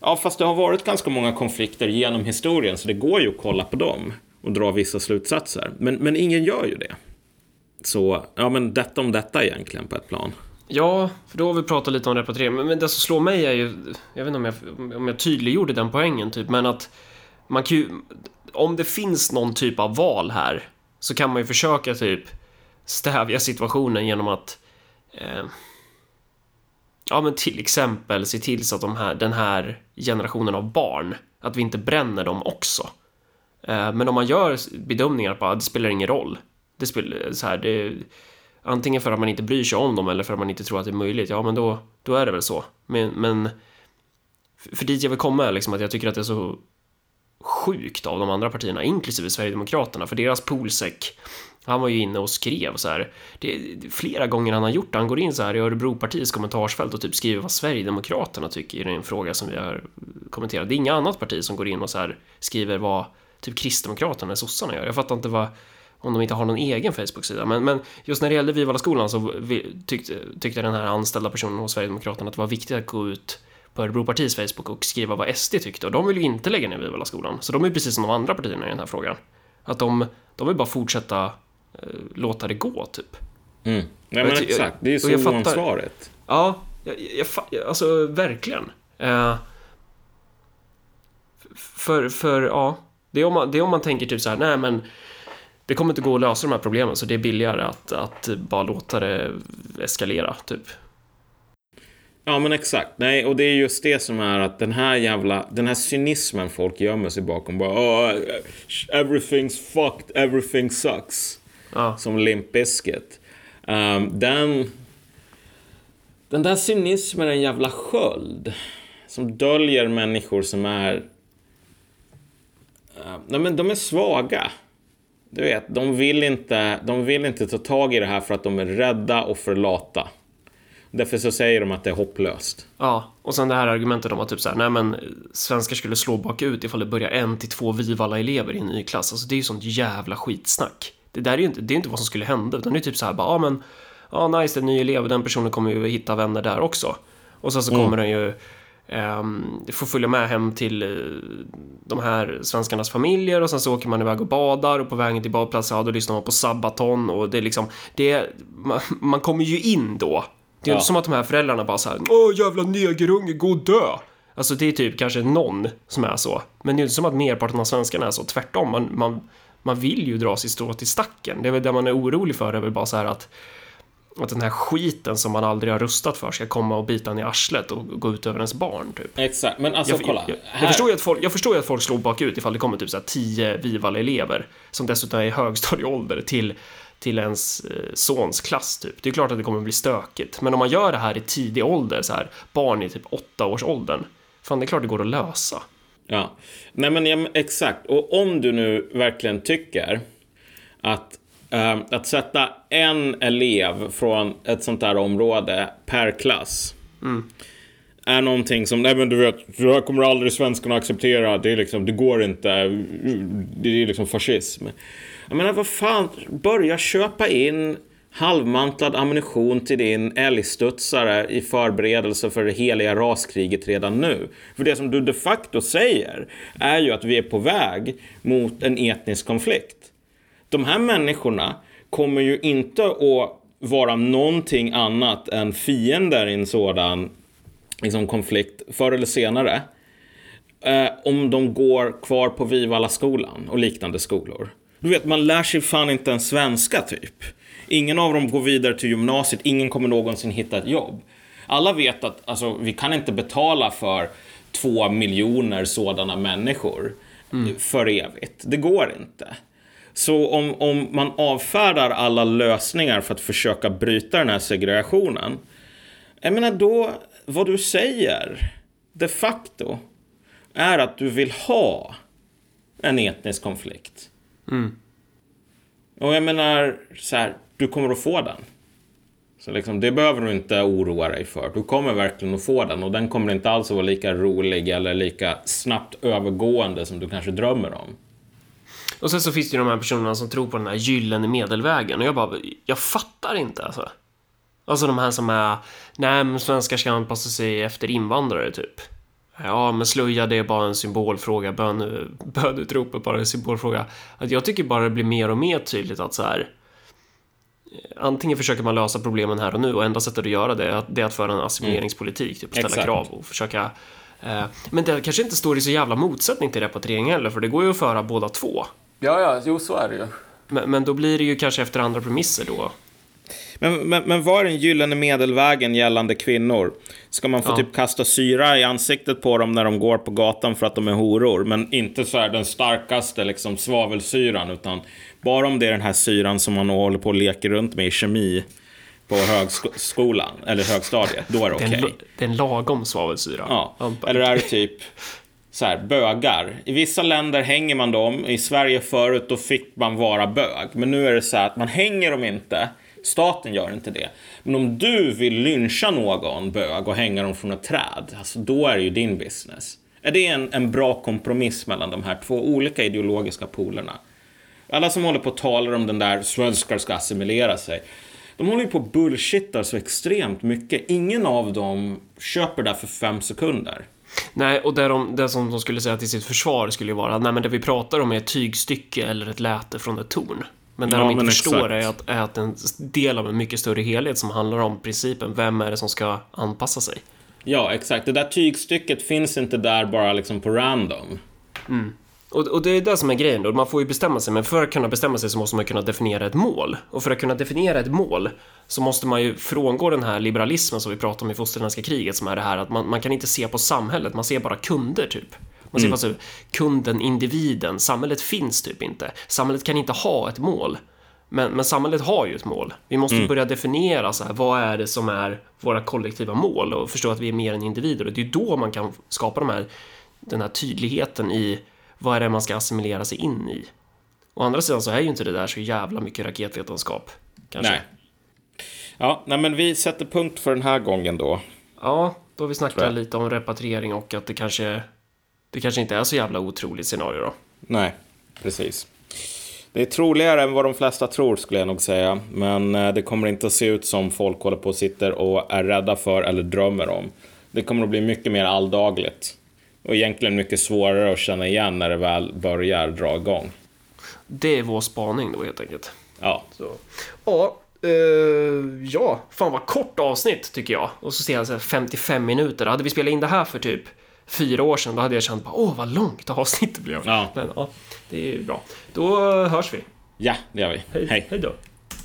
Ja, fast det har varit ganska många konflikter genom historien, så det går ju att kolla på dem och dra vissa slutsatser. Men, men ingen gör ju det. Så, ja men detta om detta egentligen på ett plan. Ja, för då har vi pratat lite om repatriering. Men, men det som slår mig är ju, jag vet inte om jag, om jag tydliggjorde den poängen typ, men att man kan ju, om det finns någon typ av val här så kan man ju försöka typ stävja situationen genom att eh, ja men till exempel se till så att de här, den här generationen av barn, att vi inte bränner dem också. Eh, men om man gör bedömningar på att det spelar ingen roll. Det spelar så här, det, antingen för att man inte bryr sig om dem eller för att man inte tror att det är möjligt, ja men då, då är det väl så. Men, men för dit jag vill komma är liksom att jag tycker att det är så sjukt av de andra partierna, inklusive Sverigedemokraterna, för deras polsäck han var ju inne och skrev så här. Det är flera gånger han har gjort det. Han går in så här i Örebropartiets kommentarsfält och typ skriver vad Sverigedemokraterna tycker i en fråga som vi har kommenterat. Det är inga annat parti som går in och så här skriver vad typ Kristdemokraterna eller sossarna gör. Jag fattar inte vad om de inte har någon egen Facebook-sida. Men, men just när det gällde Vivalla-skolan så vi- tyckte, tyckte den här anställda personen hos Sverigedemokraterna att det var viktigt att gå ut på Örebropartiets Facebook och skriva vad SD tyckte. Och de vill ju inte lägga ner Vivalla-skolan. Så de är precis som de andra partierna i den här frågan. Att de, de vill bara fortsätta eh, låta det gå, typ. Mm. Nej Jag men ty- exakt, det är ju jag så fattar- oansvarigt. Ja, jag, jag, fa- alltså verkligen. Eh, för, för, ja, det är, om man, det är om man tänker typ så här, nej men det kommer inte gå att lösa de här problemen så det är billigare att, att bara låta det eskalera, typ. Ja men exakt. Nej, och det är just det som är att den här jävla, den här cynismen folk gömmer sig bakom. Bara, oh, everything's fucked, everything sucks. Ja, Som Limp Bizkit. Um, den, den där cynismen är en jävla sköld. Som döljer människor som är... Uh, nej men de är svaga. Du vet, de vill, inte, de vill inte ta tag i det här för att de är rädda och för lata. Därför så säger de att det är hopplöst. ja, och sen det här argumentet om att typ så här, nej men svenskar skulle slå bakut ifall det börjar en till två Vivalla-elever i en ny klass. Alltså det är ju sånt jävla skitsnack. Det där är ju inte, det är inte vad som skulle hända, utan det är typ så här bara, ja men, ja nice, det är en ny elev och den personen kommer ju hitta vänner där också. Och sen så kommer den ju får följa med hem till uh, de här svenskarnas familjer och sen så åker man iväg och badar och på vägen till badplatsen, ja då lyssnar man på Sabaton och det är liksom, det man, man kommer ju in då. Det är Ja. inte som att de här föräldrarna bara såhär, åh jävla negerunge, gå och dö. Alltså det är typ kanske någon som är så. Men det är inte som att merparten av svenskarna är så, tvärtom. Man, man, man vill ju dra sitt strå till stacken. Det är väl det man är orolig för, det är väl bara så här att att den här skiten som man aldrig har rustat för ska komma och bita en i arslet och gå ut över ens barn, typ. Exakt, men alltså Jag, kolla. jag, jag, här- förstår ju att folk, jag förstår att folk slår bakut ifall det kommer typ så här 10 Vival-elever som dessutom är i högstadieålder till, till ens eh, sons klass typ. Det är klart att det kommer bli stökigt. Men om man gör det här i tidig ålder, så här, barn i typ 8-årsåldern, fan det är klart det går att lösa. Ja, nej men exakt. Och om du nu verkligen tycker att, Ehm, att sätta en elev från ett sånt här område per klass är någonting som, nej men du vet, det här kommer aldrig svenskarna acceptera. Det är liksom, det går inte. Det är liksom fascism. Jag menar, vad fan, börja köpa in halvmantlad ammunition till din älgstudsare i förberedelse för det heliga raskriget redan nu. För det som du de facto säger är ju att vi är på väg mot en etnisk konflikt. De här människorna kommer ju inte att vara någonting annat än fiender i en sådan liksom, konflikt förr eller senare. Eh, om de går kvar på Vivalla skolan och liknande skolor. Du vet, man lär sig fan inte en svenska typ. Ingen av dem går vidare till gymnasiet, ingen kommer någonsin hitta ett jobb. Alla vet att alltså, vi kan inte betala för två miljoner sådana människor för evigt. Det går inte. Så om, om man avfärdar alla lösningar för att försöka bryta den här segregationen. Jag menar då, vad du säger de facto är att du vill ha en etnisk konflikt. Och jag menar så här, du kommer att få den. Så liksom, det behöver du inte oroa dig för. Du kommer verkligen att få den och den kommer inte alls att vara lika rolig eller lika snabbt övergående som du kanske drömmer om. Och sen så finns det ju de här personerna som tror på den här gyllene medelvägen och jag bara, jag fattar inte alltså. Alltså de här som är, nej men svenskar ska anpassa sig efter invandrare typ. Ja, men slöja det är bara en symbolfråga, bön, bönutrop är bara en symbolfråga. Att jag tycker bara det blir mer och mer tydligt att så här. eh, Antingen försöker man lösa problemen här och nu och enda sättet att göra det är att, det är att föra en assimileringspolitik, typ ställa Exakt. krav och försöka eh, men det kanske inte står i så jävla motsättning till repatriering heller, för det går ju att föra båda två. Ja, ja, jo så är det ju. Men, men då blir det ju kanske efter andra premisser då. Men, men, men vad är den gyllene medelvägen gällande kvinnor? Ska man få Ja. typ kasta syra i ansiktet på dem när de går på gatan för att de är horor? Men inte så här den starkaste liksom svavelsyran, utan bara om det är den här syran som man håller på och leker runt med i kemi på högskolan, eller högstadiet, då är det okej. en, la- det är en lagom svavelsyra. Ja, eller är det typ så här, bögar. I vissa länder hänger man dem. I Sverige förut då fick man vara bög. Men nu är det så här att man hänger dem inte. Staten gör inte det. Men om du vill lyncha någon bög och hänga dem från ett träd, alltså då är det ju din business. Är det en, en bra kompromiss mellan de här två olika ideologiska polerna? Alla som håller på och talar om den där svenskar ska assimilera sig. De håller ju på och bullshittar så extremt mycket. Ingen av dem köper det för fem sekunder. Nej, och det, de, det som de skulle säga till sitt försvar skulle ju vara nej, men det vi pratar om är ett tygstycke eller ett läte från ett torn. Men det Ja, de inte förstår exakt. är att, är att en del av en mycket större helhet som handlar om principen, vem är det som ska anpassa sig? Ja, exakt. Det där tygstycket finns inte där bara liksom på random. Och, och det är det som är grejen då, man får ju bestämma sig, men för att kunna bestämma sig så måste man kunna definiera ett mål. Och för att kunna definiera ett mål så måste man ju frångå den här liberalismen som vi pratade om i fosterländska kriget, som är det här att man, man kan inte se på samhället, man ser bara kunder typ. Man ser bara så, kunden, individen, samhället finns typ inte. Samhället kan inte ha ett mål. Men, men samhället har ju ett mål. Vi måste börja definiera så här, vad är det som är våra kollektiva mål och förstå att vi är mer än individer. Och det är då man kan skapa de här, den här tydligheten i vad är det man ska assimilera sig in i. Å andra sidan så är ju inte det där så jävla mycket raketvetenskap. Kanske. Nej. Ja, nej men vi sätter punkt för den här gången då. Ja, då har vi snackat lite om repatriering och att det kanske, det kanske inte är så jävla otroligt scenario då. Nej, precis. Det är troligare än vad de flesta tror skulle jag nog säga. Men eh, det kommer inte att se ut som folk håller på och sitter och är rädda för eller drömmer om. Det kommer att bli mycket mer alldagligt. Och egentligen mycket svårare att känna igen när det väl börjar dra igång. Det är vår spaning då helt enkelt. Ja, Så. Ja, eh, ja, fan vad kort avsnitt tycker jag. Och så ser jag så här 55 minuter. Hade vi spelat in det här för typ fyra år sedan, då hade jag känt bara, åh vad långt avsnittet blev. Ja. Men ja, det är ju bra. Då hörs vi. ja det gör vi. Hej, Hej. Hej då.